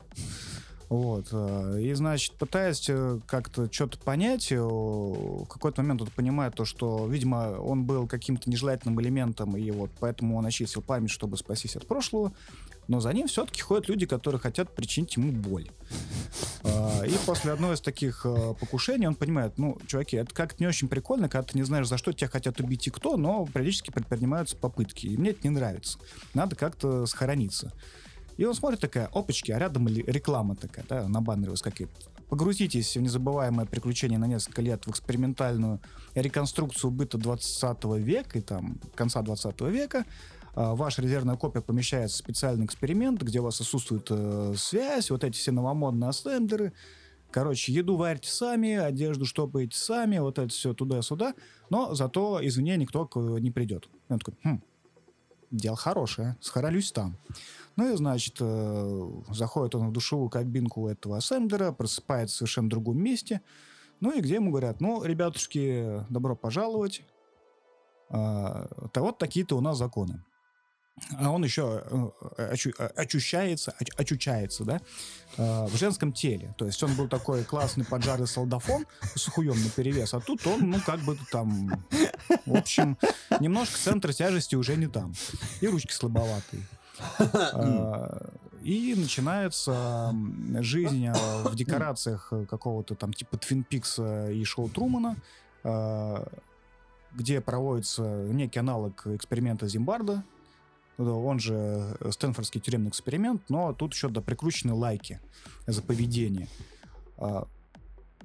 Вот. Э, и, значит, пытаясь э, как-то что-то понять, э, в какой-то момент он понимает то, что, видимо, он был каким-то нежелательным элементом, и вот поэтому он очистил память, чтобы спастись от прошлого. Но за ним все-таки ходят люди, которые хотят причинить ему боль. И после одного из таких покушений он понимает, ну, чуваки, это как-то не очень прикольно, когда ты не знаешь, за что тебя хотят убить и кто, но периодически предпринимаются попытки. И мне это не нравится. Надо как-то схорониться. И он смотрит такая, опачки, а рядом реклама такая, да, на баннере выскакивает. Погрузитесь в незабываемое приключение на несколько лет в экспериментальную реконструкцию быта 20 века и там конца 20 века. А, ваша резервная копия помещается в специальный эксперимент, где у вас отсутствует э, связь, вот эти все новомодные ассемблеры. Короче, еду варите сами, одежду штопаете сами, вот это все туда-сюда. Но зато извне никто не придет. И он такой, хм, дело хорошее, схоролюсь там. Ну и, значит, э, заходит он в душевую кабинку этого ассемблера, просыпается в совершенно другом месте. Ну и где ему говорят, ну, ребятушки, добро пожаловать. А, то вот такие-то у нас законы. А он еще э, очу, очущается, очучается, да, э, в женском теле. То есть он был такой классный поджарый солдафон с хуем на перевес, а тут он, ну, как бы там, в общем, немножко центр тяжести уже не там. И ручки слабоватые. И начинается жизнь в декорациях какого-то там типа Твин Пикса и шоу Трумана, где проводится некий аналог эксперимента Зимбарда, он же Стэнфордский тюремный эксперимент, но тут еще да, прикручены лайки за поведение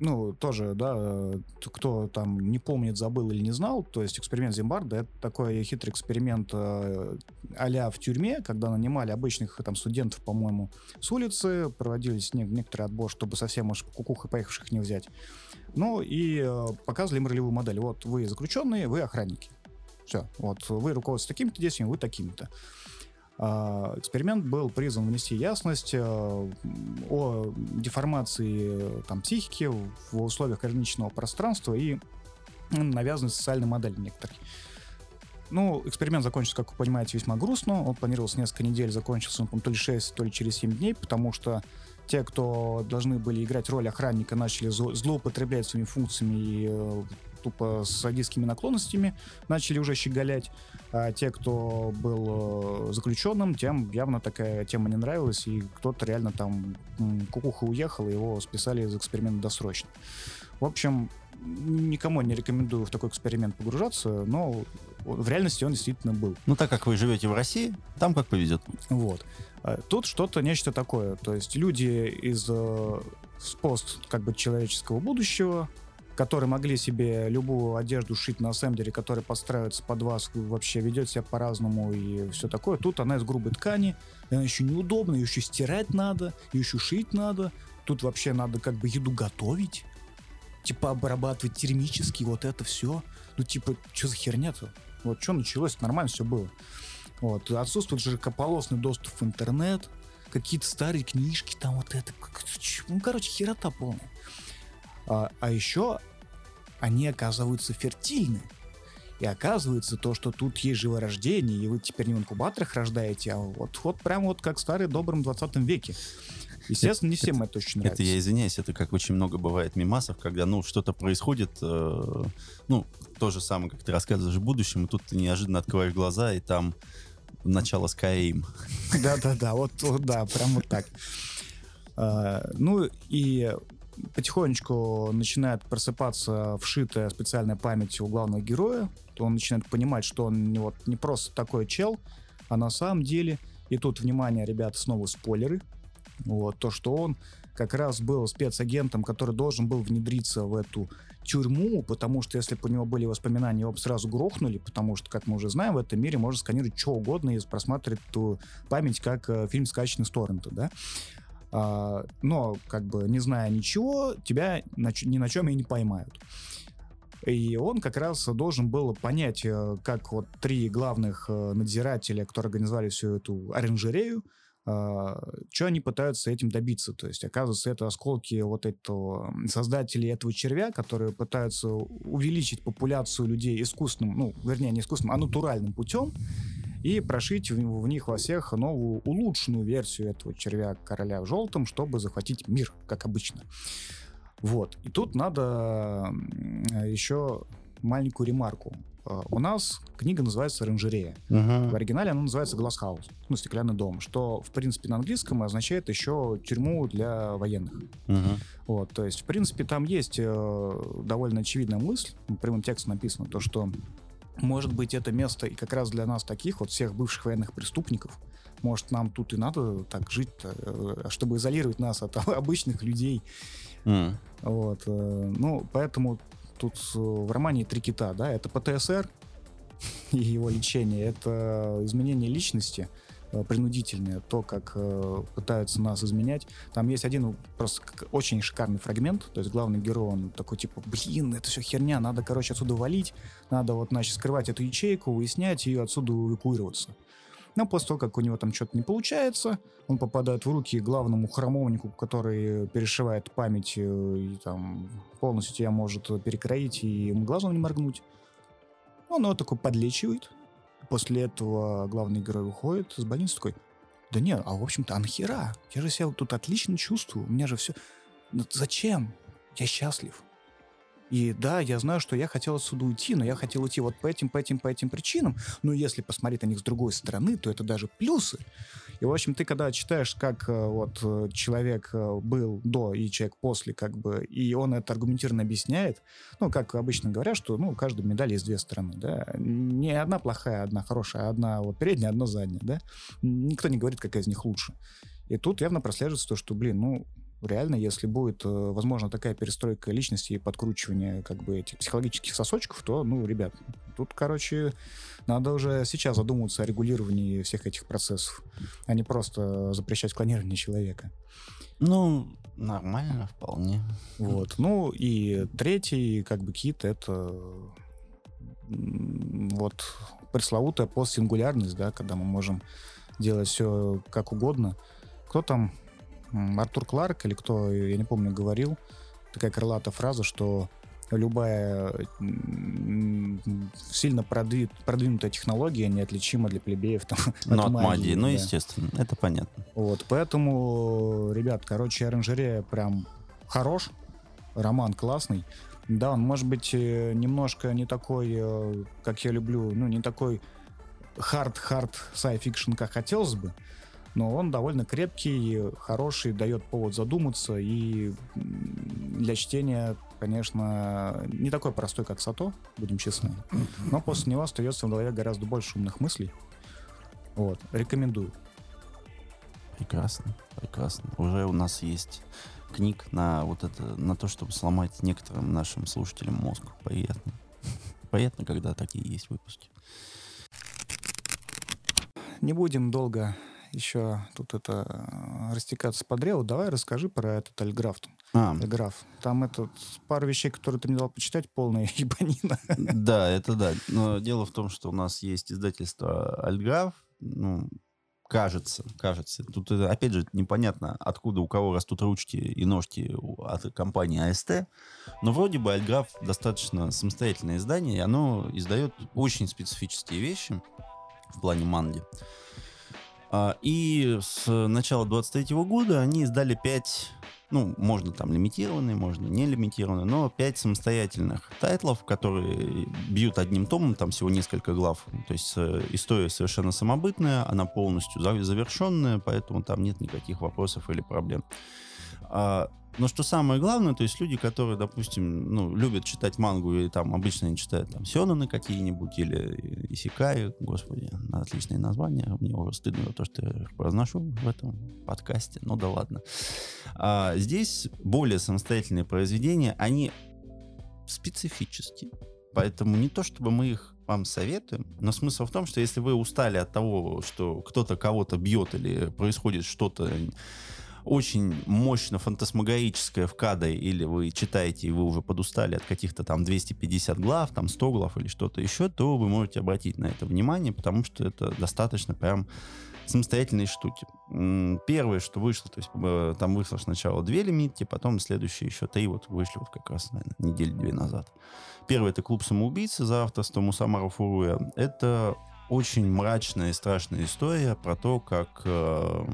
ну, тоже, да, э, кто там не помнит, забыл или не знал, то есть эксперимент Зимбарда — это такой хитрый эксперимент э, а в тюрьме, когда нанимали обычных там студентов, по-моему, с улицы, проводились не, некоторый отбор, чтобы совсем уж кукух и поехавших не взять. Ну, и э, показывали им ролевую модель. Вот вы заключенные, вы охранники. Все. Вот вы руководствуетесь такими-то действиями, вы такими-то. А, эксперимент был призван внести ясность э, о деформации там, психики в условиях ограниченного пространства и навязанной социальной модели некоторой. Ну, эксперимент закончился, как вы понимаете, весьма грустно. Он планировался несколько недель, закончился он, то ли 6, то ли через 7 дней, потому что те, кто должны были играть роль охранника, начали злоупотреблять своими функциями и э, тупо с садистскими наклонностями начали уже щеголять. А те, кто был э, заключенным, тем явно такая тема не нравилась, и кто-то реально там кукуха уехал, и его списали из эксперимента досрочно. В общем, никому не рекомендую в такой эксперимент погружаться, но в реальности он действительно был. Ну, так как вы живете в России, там как повезет. Вот. А тут что-то, нечто такое. То есть люди из э, пост как бы человеческого будущего которые могли себе любую одежду шить на ассемблере, который подстраивается под вас, вообще ведет себя по-разному и все такое. Тут она из грубой ткани, она еще неудобна, ее еще стирать надо, ее еще шить надо. Тут вообще надо как бы еду готовить, типа обрабатывать термически, вот это все. Ну типа, что за херня-то? Вот что началось, нормально все было. Вот. Отсутствует широкополосный доступ в интернет, какие-то старые книжки, там вот это. Ну, короче, херота полная. А, а еще они оказываются фертильны. И оказывается то, что тут есть живорождение, и вы теперь не в инкубаторах рождаете, а вот, вот прямо вот как в старый добром 20 веке. Естественно, не всем это, это очень нравится. Это я извиняюсь, это как очень много бывает мимасов, когда, ну, что-то происходит, э, ну, то же самое, как ты рассказываешь в будущем, и тут ты неожиданно открываешь глаза, и там начало Skyrim. Да-да-да, вот, вот да, прям вот так. А, ну и потихонечку начинает просыпаться вшитая специальная память у главного героя, то он начинает понимать, что он не, вот, не просто такой чел, а на самом деле, и тут, внимание, ребята, снова спойлеры, вот, то, что он как раз был спецагентом, который должен был внедриться в эту тюрьму, потому что если бы у него были воспоминания, его бы сразу грохнули, потому что, как мы уже знаем, в этом мире можно сканировать что угодно и просматривать ту память, как э, фильм скачанный с торрента, да. А, но, как бы, не зная ничего, тебя на, ни на чем и не поймают. И он как раз должен был понять, э, как вот три главных э, надзирателя, которые организовали всю эту оранжерею, Uh, что они пытаются этим добиться. То есть, оказывается, это осколки вот этого создателей этого червя, которые пытаются увеличить популяцию людей искусственным, ну, вернее, не искусственным, а натуральным путем, и прошить в, в них во всех новую улучшенную версию этого червя короля в желтом, чтобы захватить мир, как обычно. Вот. И тут надо еще маленькую ремарку. А, у нас книга называется «Оранжерея». Uh-huh. В оригинале она называется «Глассхаус», ну, «Стеклянный дом», что, в принципе, на английском означает еще тюрьму для военных. Uh-huh. Вот, то есть, в принципе, там есть э, довольно очевидная мысль, прямым текстом написано, то, что может быть, это место и как раз для нас таких, вот всех бывших военных преступников, может, нам тут и надо так жить, э, чтобы изолировать нас от обычных людей. Mm. Вот. Э, ну, поэтому тут э, в романе три кита, да, это ПТСР и его лечение, это изменение личности, принудительное, то, как э, пытаются нас изменять. Там есть один просто очень шикарный фрагмент, то есть главный герой, он такой типа, блин, это все херня, надо, короче, отсюда валить, надо вот, значит, скрывать эту ячейку, выяснять и отсюда эвакуироваться. Но после того, как у него там что-то не получается, он попадает в руки главному храмовнику, который перешивает память э, и там полностью тебя может перекроить и ему глазом не моргнуть. Он его такой подлечивает, После этого главный герой выходит из больницы такой, да нет, а в общем-то, а нахера? Я же себя тут отлично чувствую, у меня же все... Ну, зачем? Я счастлив. И да, я знаю, что я хотел отсюда уйти, но я хотел уйти вот по этим, по этим, по этим причинам. Но если посмотреть на них с другой стороны, то это даже плюсы. И, в общем, ты когда читаешь, как э, вот э, человек э, был до и человек после, как бы, и он это аргументированно объясняет, ну, как обычно говорят, что, ну, у каждой медали есть две стороны, да. Не одна плохая, одна хорошая, одна вот передняя, одна задняя, да. Никто не говорит, какая из них лучше. И тут явно прослеживается то, что, блин, ну, реально, если будет, э, возможно, такая перестройка личности и подкручивание как бы этих психологических сосочков, то, ну, ребят, тут, короче, надо уже сейчас задумываться о регулировании всех этих процессов, а не просто запрещать клонирование человека. Ну, нормально, вполне. Вот. Ну, и третий, как бы, кит — это вот пресловутая постсингулярность, да, когда мы можем делать все как угодно. Кто там Артур Кларк или кто, я не помню, говорил, такая крылатая фраза, что любая сильно продвинутая технология неотличима для плебеев там, ну, от, магии. магии. Ну, да. естественно, это понятно. Вот, поэтому, ребят, короче, оранжерея прям хорош, роман классный. Да, он может быть э, немножко не такой, э, как я люблю, ну, не такой hard-hard sci-fiction, как хотелось бы, но он довольно крепкий, хороший, дает повод задуматься, и для чтения, конечно, не такой простой, как Сато, будем честны, но после него остается в голове гораздо больше умных мыслей. Вот, рекомендую. Прекрасно, прекрасно. Уже у нас есть книг на вот это, на то, чтобы сломать некоторым нашим слушателям мозг. Приятно. Приятно, когда такие есть выпуски. Не будем долго еще тут это э, растекаться по древу. Давай расскажи про этот Альграф. А. Альграф. Там этот пару вещей, которые ты мне дал почитать, полная ебанина. Да, это да. Но дело в том, что у нас есть издательство Альграф. Ну, кажется, кажется. Тут, опять же, непонятно, откуда у кого растут ручки и ножки от компании АСТ. Но вроде бы Альграф достаточно самостоятельное издание, и оно издает очень специфические вещи в плане манги. А, и с начала 23 года они издали 5 ну, можно там лимитированные, можно не лимитированные, но 5 самостоятельных тайтлов, которые бьют одним томом, там всего несколько глав. То есть э, история совершенно самобытная, она полностью завершенная, поэтому там нет никаких вопросов или проблем. Но что самое главное, то есть люди, которые, допустим, ну, любят читать мангу и там обычно они читают там сёнаны какие-нибудь или исикаи, господи, отличные названия, мне уже стыдно за то, что я произношу в этом подкасте, ну да ладно. А здесь более самостоятельные произведения, они специфические, поэтому не то, чтобы мы их вам советуем, но смысл в том, что если вы устали от того, что кто-то кого-то бьет или происходит что-то очень мощно фантасмагорическое в кадре, или вы читаете, и вы уже подустали от каких-то там 250 глав, там 100 глав или что-то еще, то вы можете обратить на это внимание, потому что это достаточно прям самостоятельные штуки. Первое, что вышло, то есть э, там вышло сначала две лимитки, потом следующие еще три вот вышли вот как раз, наверное, недели две назад. Первый это «Клуб самоубийцы» за авторством Усамара Фуруя. Это очень мрачная и страшная история про то, как э,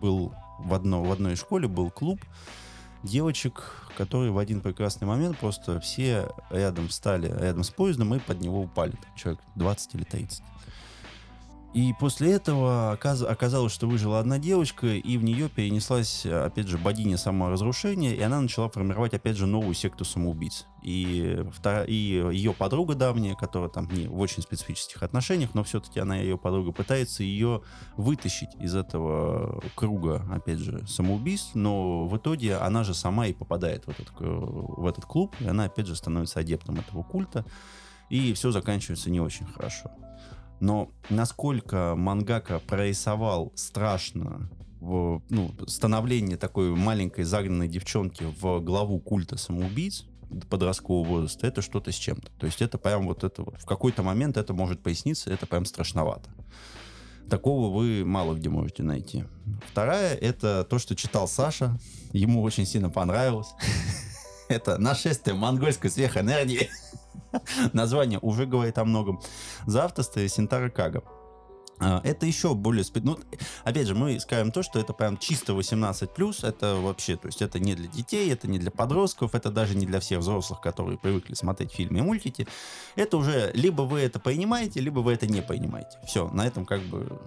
был в, одно, в одной школе был клуб девочек, которые в один прекрасный момент просто все рядом встали, рядом с поездом и под него упали. Человек 20 или 30. И после этого оказалось, что выжила одна девочка, и в нее перенеслась, опять же, богиня саморазрушения, и она начала формировать, опять же, новую секту самоубийц. И, и ее подруга давняя, которая там не в очень специфических отношениях, но все-таки она, ее подруга, пытается ее вытащить из этого круга, опять же, самоубийств, но в итоге она же сама и попадает в этот, в этот клуб, и она, опять же, становится адептом этого культа, и все заканчивается не очень хорошо. Но насколько мангака прорисовал страшно в, ну, становление такой маленькой загнанной девчонки в главу культа самоубийц подросткового возраста, это что-то с чем-то. То есть это прям вот это вот, в какой-то момент это может поясниться, это прям страшновато. Такого вы мало где можете найти. Вторая, это то, что читал Саша. Ему очень сильно понравилось. Это нашествие монгольской сверхэнергии. Название уже говорит о многом. За авторство Синтара Кага. А, это еще более... Ну, опять же, мы скажем то, что это прям чисто 18+, это вообще, то есть это не для детей, это не для подростков, это даже не для всех взрослых, которые привыкли смотреть фильмы и мультики. Это уже либо вы это понимаете, либо вы это не понимаете. Все, на этом как бы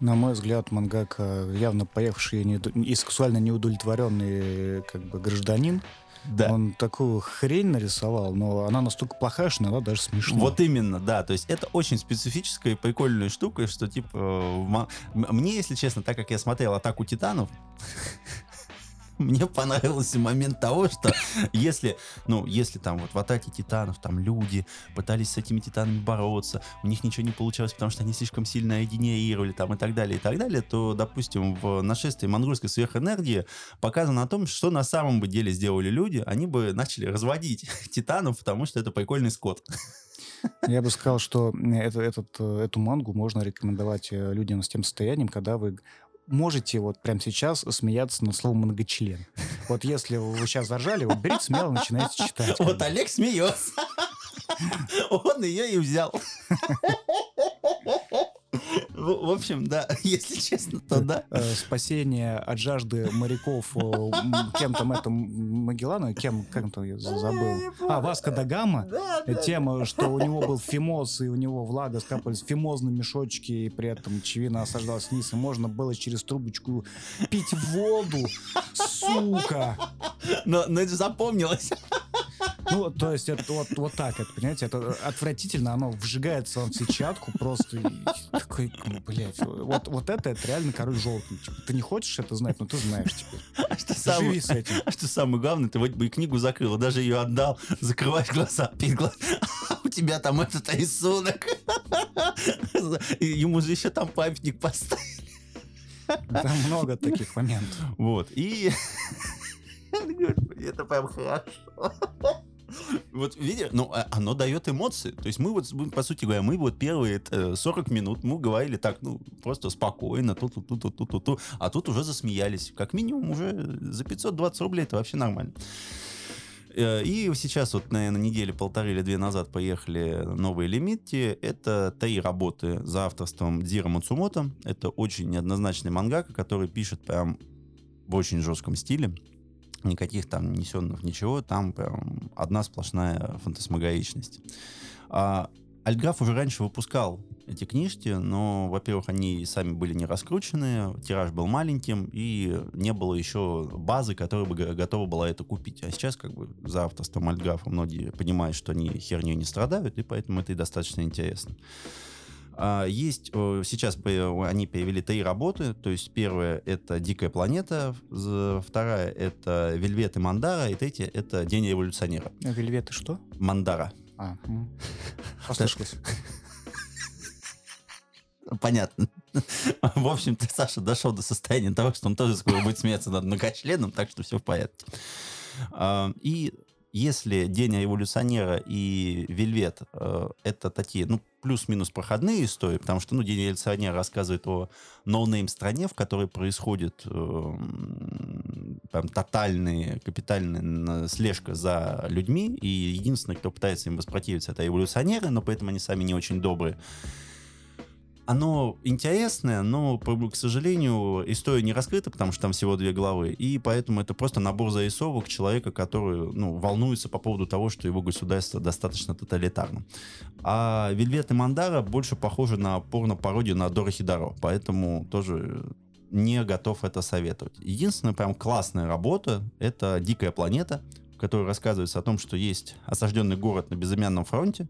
на мой взгляд, Мангака явно поехавший и сексуально неудовлетворенный как бы гражданин, да. Он такую хрень нарисовал, но она настолько плохая, что иногда даже смешно. Вот именно, да. То есть это очень специфическая и прикольная штука, что типа... Мне, если честно, так как я смотрел «Атаку титанов», мне понравился момент того, что если, ну, если там вот в атаке титанов там люди пытались с этими титанами бороться, у них ничего не получалось, потому что они слишком сильно генерировали там и так далее, и так далее, то, допустим, в нашествии монгольской сверхэнергии показано о том, что на самом деле сделали люди, они бы начали разводить титанов, потому что это прикольный скот. Я бы сказал, что это, этот, э, эту мангу можно рекомендовать э, людям с тем состоянием, когда вы можете вот прямо сейчас смеяться над словом многочлен. Вот если вы сейчас заржали, вот берите смело, начинайте читать. Вот Олег смеется. Он ее и взял. В общем, да, если честно, то да. Э, спасение от жажды моряков э, кем там это Магеллана, кем, как там я забыл. А, Васка да Гамма. Тема, что у него был фимоз, и у него влага скапались фимозные мешочки, и при этом чевина осаждалась вниз, и можно было через трубочку пить воду. Сука! Но, но это запомнилось. Ну, то есть это вот, вот так, это, понимаете, это отвратительно, оно вжигается в сетчатку просто. И такой, ну, блядь, вот, вот это, это реально король желтый. Типа, ты не хочешь это знать, но ты знаешь теперь. А что самое, Живи с этим. А что самое главное, ты вроде бы и книгу закрыл, даже ее отдал, закрываешь глаза, перед глаз... А у тебя там этот рисунок. Ему же еще там памятник поставили. Там много таких моментов. Вот, и... Это прям хорошо. Вот видите, ну, а, оно дает эмоции. То есть мы вот, по сути говоря, мы вот первые 40 минут мы говорили так, ну, просто спокойно, тут, тут, тут, тут, тут, а тут уже засмеялись. Как минимум уже за 520 рублей это вообще нормально. Э, и сейчас вот, наверное, недели полторы или две назад поехали новые лимиты. Это три работы за авторством Дзира Мацумото. Это очень неоднозначный мангака, который пишет прям в очень жестком стиле. Никаких там несенных ничего, там прям одна сплошная фантасмагоричность. А Альграф уже раньше выпускал эти книжки, но, во-первых, они сами были не раскручены, тираж был маленьким, и не было еще базы, которая бы готова была это купить. А сейчас, как бы, за авторством Альграфа многие понимают, что они херню не страдают, и поэтому это и достаточно интересно. А, есть сейчас они перевели три работы. То есть первая это Дикая планета, вторая это Вельвет и Мандара, и третья это День революционера. Вельвет и что? Мандара. А, послышалось. Понятно. В общем, ты, Саша, дошел до состояния того, что он тоже скоро будет смеяться над многочленом, так что все в порядке. А, и если День революционера и Вельвет э, это такие, ну, плюс-минус проходные истории, потому что, ну, День революционера рассказывает о no-name стране, в которой происходит э, прям тотальная, капитальная слежка за людьми, и единственный, кто пытается им воспротивиться, это революционеры, но поэтому они сами не очень добрые оно интересное, но, к сожалению, история не раскрыта, потому что там всего две главы, и поэтому это просто набор зарисовок человека, который ну, волнуется по поводу того, что его государство достаточно тоталитарно. А Вельвет и Мандара больше похожи на порно-пародию на Дорохи Даро, поэтому тоже не готов это советовать. Единственная прям классная работа — это «Дикая планета», в которой рассказывается о том, что есть осажденный город на безымянном фронте,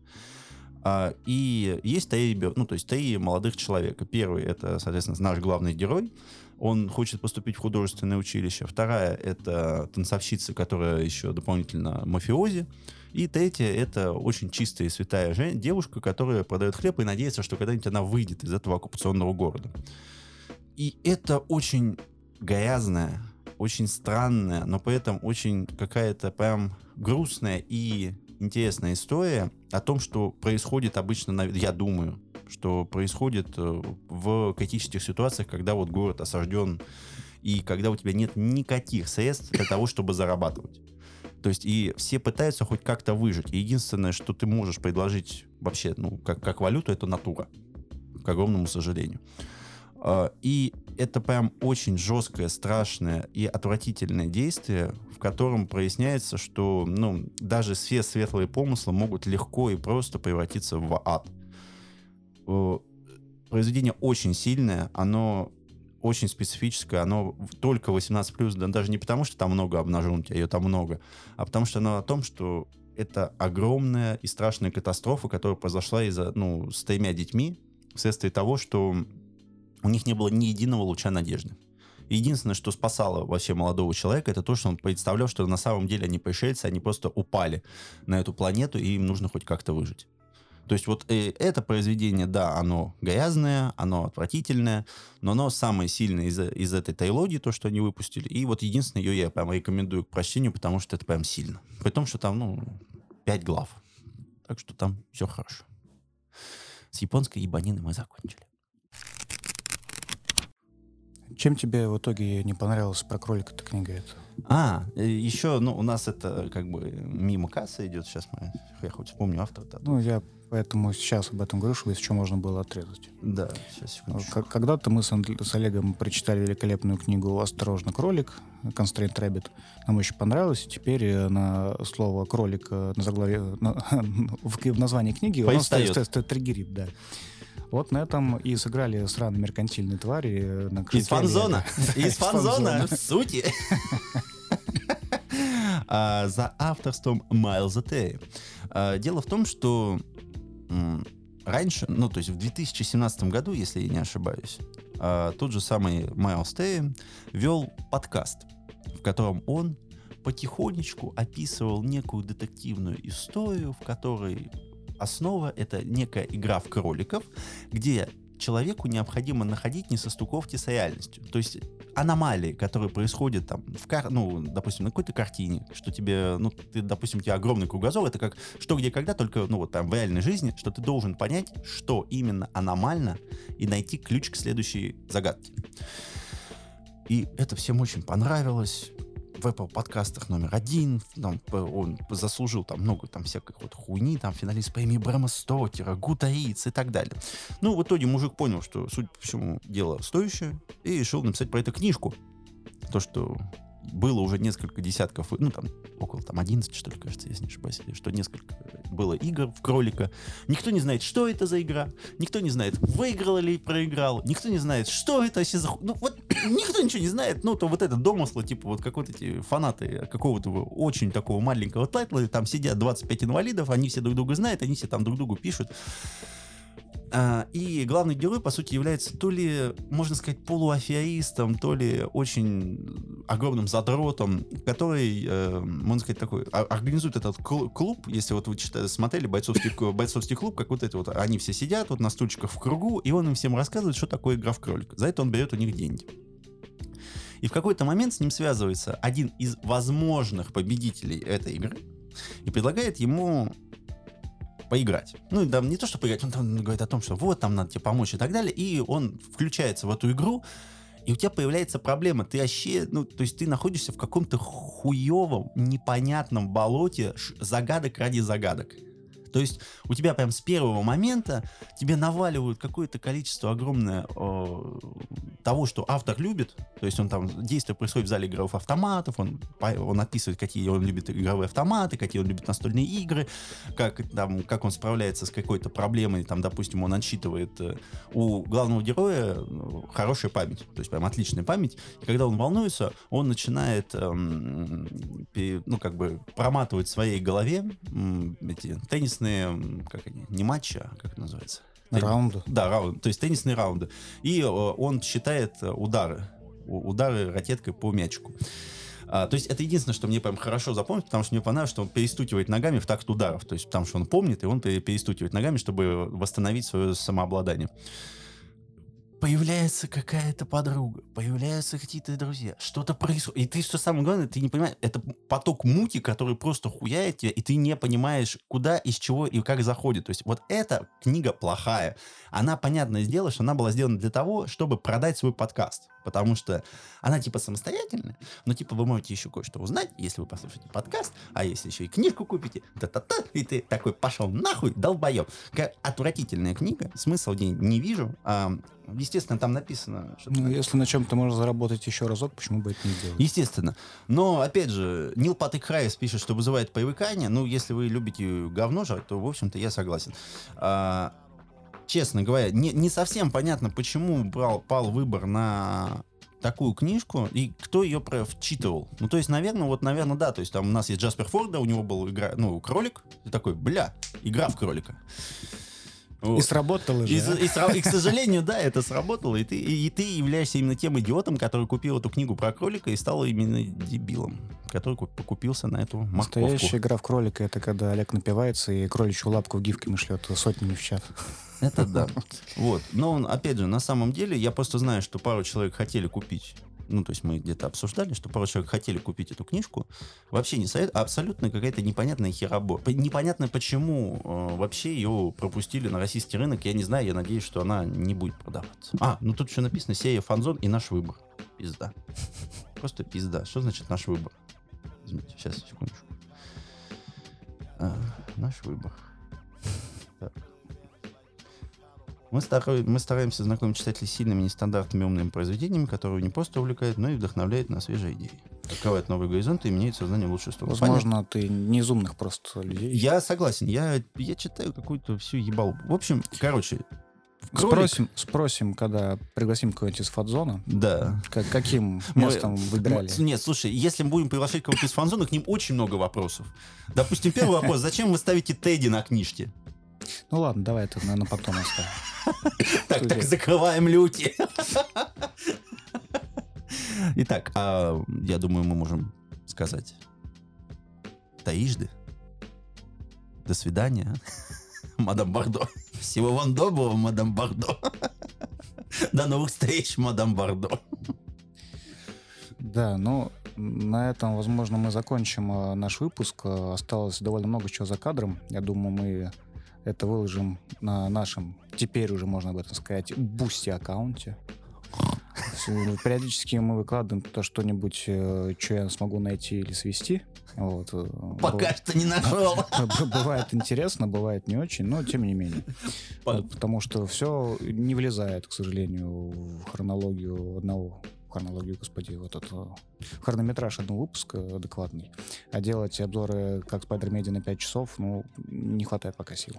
а, и есть три, ну, то есть три молодых человека. Первый — это, соответственно, наш главный герой. Он хочет поступить в художественное училище. Вторая — это танцовщица, которая еще дополнительно мафиози. И третья — это очень чистая и святая жен- девушка, которая продает хлеб и надеется, что когда-нибудь она выйдет из этого оккупационного города. И это очень грязная, очень странная, но при этом очень какая-то прям грустная и интересная история о том, что происходит обычно, я думаю, что происходит э, в критических ситуациях, когда вот город осажден, и когда у тебя нет никаких средств для того, чтобы зарабатывать. То есть и все пытаются хоть как-то выжить. И единственное, что ты можешь предложить вообще, ну, как, как валюту, это натура. К огромному сожалению. А, и это прям очень жесткое, страшное и отвратительное действие, в котором проясняется, что ну, даже все светлые помыслы могут легко и просто превратиться в ад. Произведение очень сильное, оно очень специфическое, оно только 18+, да, даже не потому, что там много обнаженки, а ее там много, а потому что оно о том, что это огромная и страшная катастрофа, которая произошла из-за, ну, с тремя детьми, вследствие того, что у них не было ни единого луча надежды. Единственное, что спасало вообще молодого человека, это то, что он представлял, что на самом деле они пришельцы, они просто упали на эту планету, и им нужно хоть как-то выжить. То есть вот э, это произведение, да, оно грязное, оно отвратительное, но оно самое сильное из, из этой трилогии, то, что они выпустили. И вот единственное, ее я прям рекомендую к прочтению, потому что это прям сильно. При том, что там, ну, пять глав. Так что там все хорошо. С японской ебаниной мы закончили. Чем тебе в итоге не понравилась про кролика эта книга? Это? А, э, еще, ну, у нас это как бы мимо кассы идет. Сейчас мы, я хоть вспомню автора. -то. Ну, я поэтому сейчас об этом говорю, что из чего можно было отрезать. Да, сейчас, секундочку. Когда-то мы с, с Олегом прочитали великолепную книгу «Осторожно, кролик», «Constraint Rabbit». Нам очень понравилось. И теперь э, на слово «кролик» э, на заглавие, на, в названии книги он стоит, стоит, триггерит, да. Вот на этом и сыграли сраные меркантильные твари. Э, на Из фанзона. Из фанзона в сути. А, за авторством Майлза Терри. А, дело в том, что раньше, ну, то есть в 2017 году, если я не ошибаюсь, а, тот же самый Майлз Терри вел подкаст, в котором он потихонечку описывал некую детективную историю, в которой основа — это некая игра в кроликов, где человеку необходимо находить несостыковки с реальностью. То есть аномалии, которые происходят там, в кар... ну, допустим, на какой-то картине, что тебе, ну, ты, допустим, у тебя огромный кругозор, это как что, где, когда, только, ну, вот там в реальной жизни, что ты должен понять, что именно аномально, и найти ключ к следующей загадке. И это всем очень понравилось в Apple подкастах номер один, там, он заслужил там много там всякой вот хуйни, там финалист премии Брэма Стокера, Гутаиц и так далее. Ну, в итоге мужик понял, что, судя по всему, дело стоящее, и решил написать про это книжку. то, что было уже несколько десятков, ну там около там 11, что ли, кажется, если не ошибаюсь, что несколько было игр в кролика. Никто не знает, что это за игра, никто не знает, выиграл или проиграл, никто не знает, что это вообще за... Ну вот никто ничего не знает, ну то вот это домысло, типа вот как вот эти фанаты какого-то очень такого маленького тайтла, там сидят 25 инвалидов, они все друг друга знают, они все там друг другу пишут. А, и главный герой, по сути, является то ли, можно сказать, полуаферистом, то ли очень огромным задротом, который, э, можно сказать, такой, организует этот клуб, если вот вы читали, смотрели бойцовский, бойцовский клуб, как вот это вот, они все сидят вот на стульчиках в кругу, и он им всем рассказывает, что такое игра в кролика. За это он берет у них деньги. И в какой-то момент с ним связывается один из возможных победителей этой игры и предлагает ему поиграть. Ну, да, не то, что поиграть, он там говорит о том, что вот, там надо тебе помочь и так далее, и он включается в эту игру, и у тебя появляется проблема. Ты вообще, ну, то есть ты находишься в каком-то хуевом, непонятном болоте загадок ради загадок. То есть у тебя прям с первого момента тебе наваливают какое-то количество огромное э, того, что автор любит. То есть он там, действие происходит в зале игровых автоматов, он, он описывает, какие он любит игровые автоматы, какие он любит настольные игры, как, там, как он справляется с какой-то проблемой, там, допустим, он отсчитывает э, у главного героя ну, хорошая память, то есть прям отличная память. И когда он волнуется, он начинает, эм, ну, как бы проматывать в своей голове эти теннис теннисные, как они, не матчи, а как это называется? Раунды. Да, раунды, то есть теннисные раунды. И э, он считает э, удары, удары ракеткой по мячику. А, то есть это единственное, что мне прям хорошо запомнить, потому что мне понравилось, что он перестукивает ногами в такт ударов. То есть потому что он помнит, и он перестукивает ногами, чтобы восстановить свое самообладание появляется какая-то подруга, появляются какие-то друзья, что-то происходит. И ты, что самое главное, ты не понимаешь, это поток мути, который просто хуяет тебя, и ты не понимаешь, куда, из чего и как заходит. То есть вот эта книга плохая. Она, понятно, сделала, что она была сделана для того, чтобы продать свой подкаст. Потому что она типа самостоятельная, но типа вы можете еще кое-что узнать, если вы послушаете подкаст, а если еще и книжку купите, та-та-та, и ты такой пошел нахуй, долбоеб. Отвратительная книга, смысл в ней не вижу. А, естественно, там написано... Что ну, если на чем-то можно заработать еще разок, почему бы это не сделать? Естественно. Но, опять же, Нил Патрик Хайес пишет, что вызывает привыкание. Ну, если вы любите говно жрать, то, в общем-то, я согласен. А, честно говоря, не, не совсем понятно, почему брал, пал выбор на такую книжку, и кто ее про вчитывал. Ну, то есть, наверное, вот, наверное, да, то есть там у нас есть Джаспер Форда, у него был игра, ну, кролик, и такой, бля, игра в кролика. Вот. И сработало же. И, а? и, и, к сожалению, да, это сработало. И ты, и, и ты являешься именно тем идиотом, который купил эту книгу про кролика и стал именно дебилом, который покупился на эту морковку. Настоящая игра в кролика — это когда Олег напивается и кроличью лапку гифками шлет сотнями в чат. Это да. Вот. Но, опять же, на самом деле, я просто знаю, что пару человек хотели купить ну, то есть мы где-то обсуждали, что пару человек хотели купить эту книжку, вообще не совет, а абсолютно какая-то непонятная херабо. Непонятно, почему э, вообще ее пропустили на российский рынок, я не знаю, я надеюсь, что она не будет продаваться. А, ну тут еще написано «Сея Фанзон» и «Наш выбор». Пизда. Просто пизда. Что значит «Наш выбор»? Извините, сейчас, секундочку. А, наш выбор. Так. Мы, стараем, мы стараемся знакомить читателей с сильными, нестандартными умными произведениями, которые не просто увлекают, но и вдохновляют на свежие идеи. Открывают новые горизонты и меняют сознание в лучшую сторону. Возможно, Понятно? ты не из умных просто людей. Я согласен. Я, я читаю какую-то всю ебалу. В общем, короче, Кролик. Спросим, спросим, когда пригласим кого-нибудь из фадзона. Да. Как, каким местом мы, выбирали? Нет, слушай, если мы будем приглашать кого-то из фанзона, к ним очень много вопросов. Допустим, первый вопрос. Зачем вы ставите Тедди на книжке? Ну ладно, давай это, наверное, потом оставим. Так, так, закрываем люти. Итак, а, я думаю, мы можем сказать таижды. До свидания, мадам Бардо. Всего вам доброго, мадам Бардо. До новых встреч, мадам Бардо. Да, ну, на этом, возможно, мы закончим а, наш выпуск. Осталось довольно много чего за кадром. Я думаю, мы это выложим на нашем, теперь уже можно об этом сказать, Boosty аккаунте. Периодически мы выкладываем то что-нибудь, э, что я смогу найти или свести. Вот. Э, Пока Б... что не нашел. Бывает интересно, бывает не очень, но тем не менее. Потому что все не влезает, к сожалению, в хронологию одного хронологию, господи, вот этот э, хронометраж одного выпуска адекватный. А делать обзоры как Spider Media на 5 часов, ну, не хватает пока сил.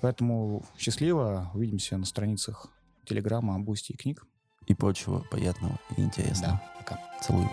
Поэтому счастливо. Увидимся на страницах Телеграма, Boosty и книг. И прочего приятного и интересного. Да, пока. Целую.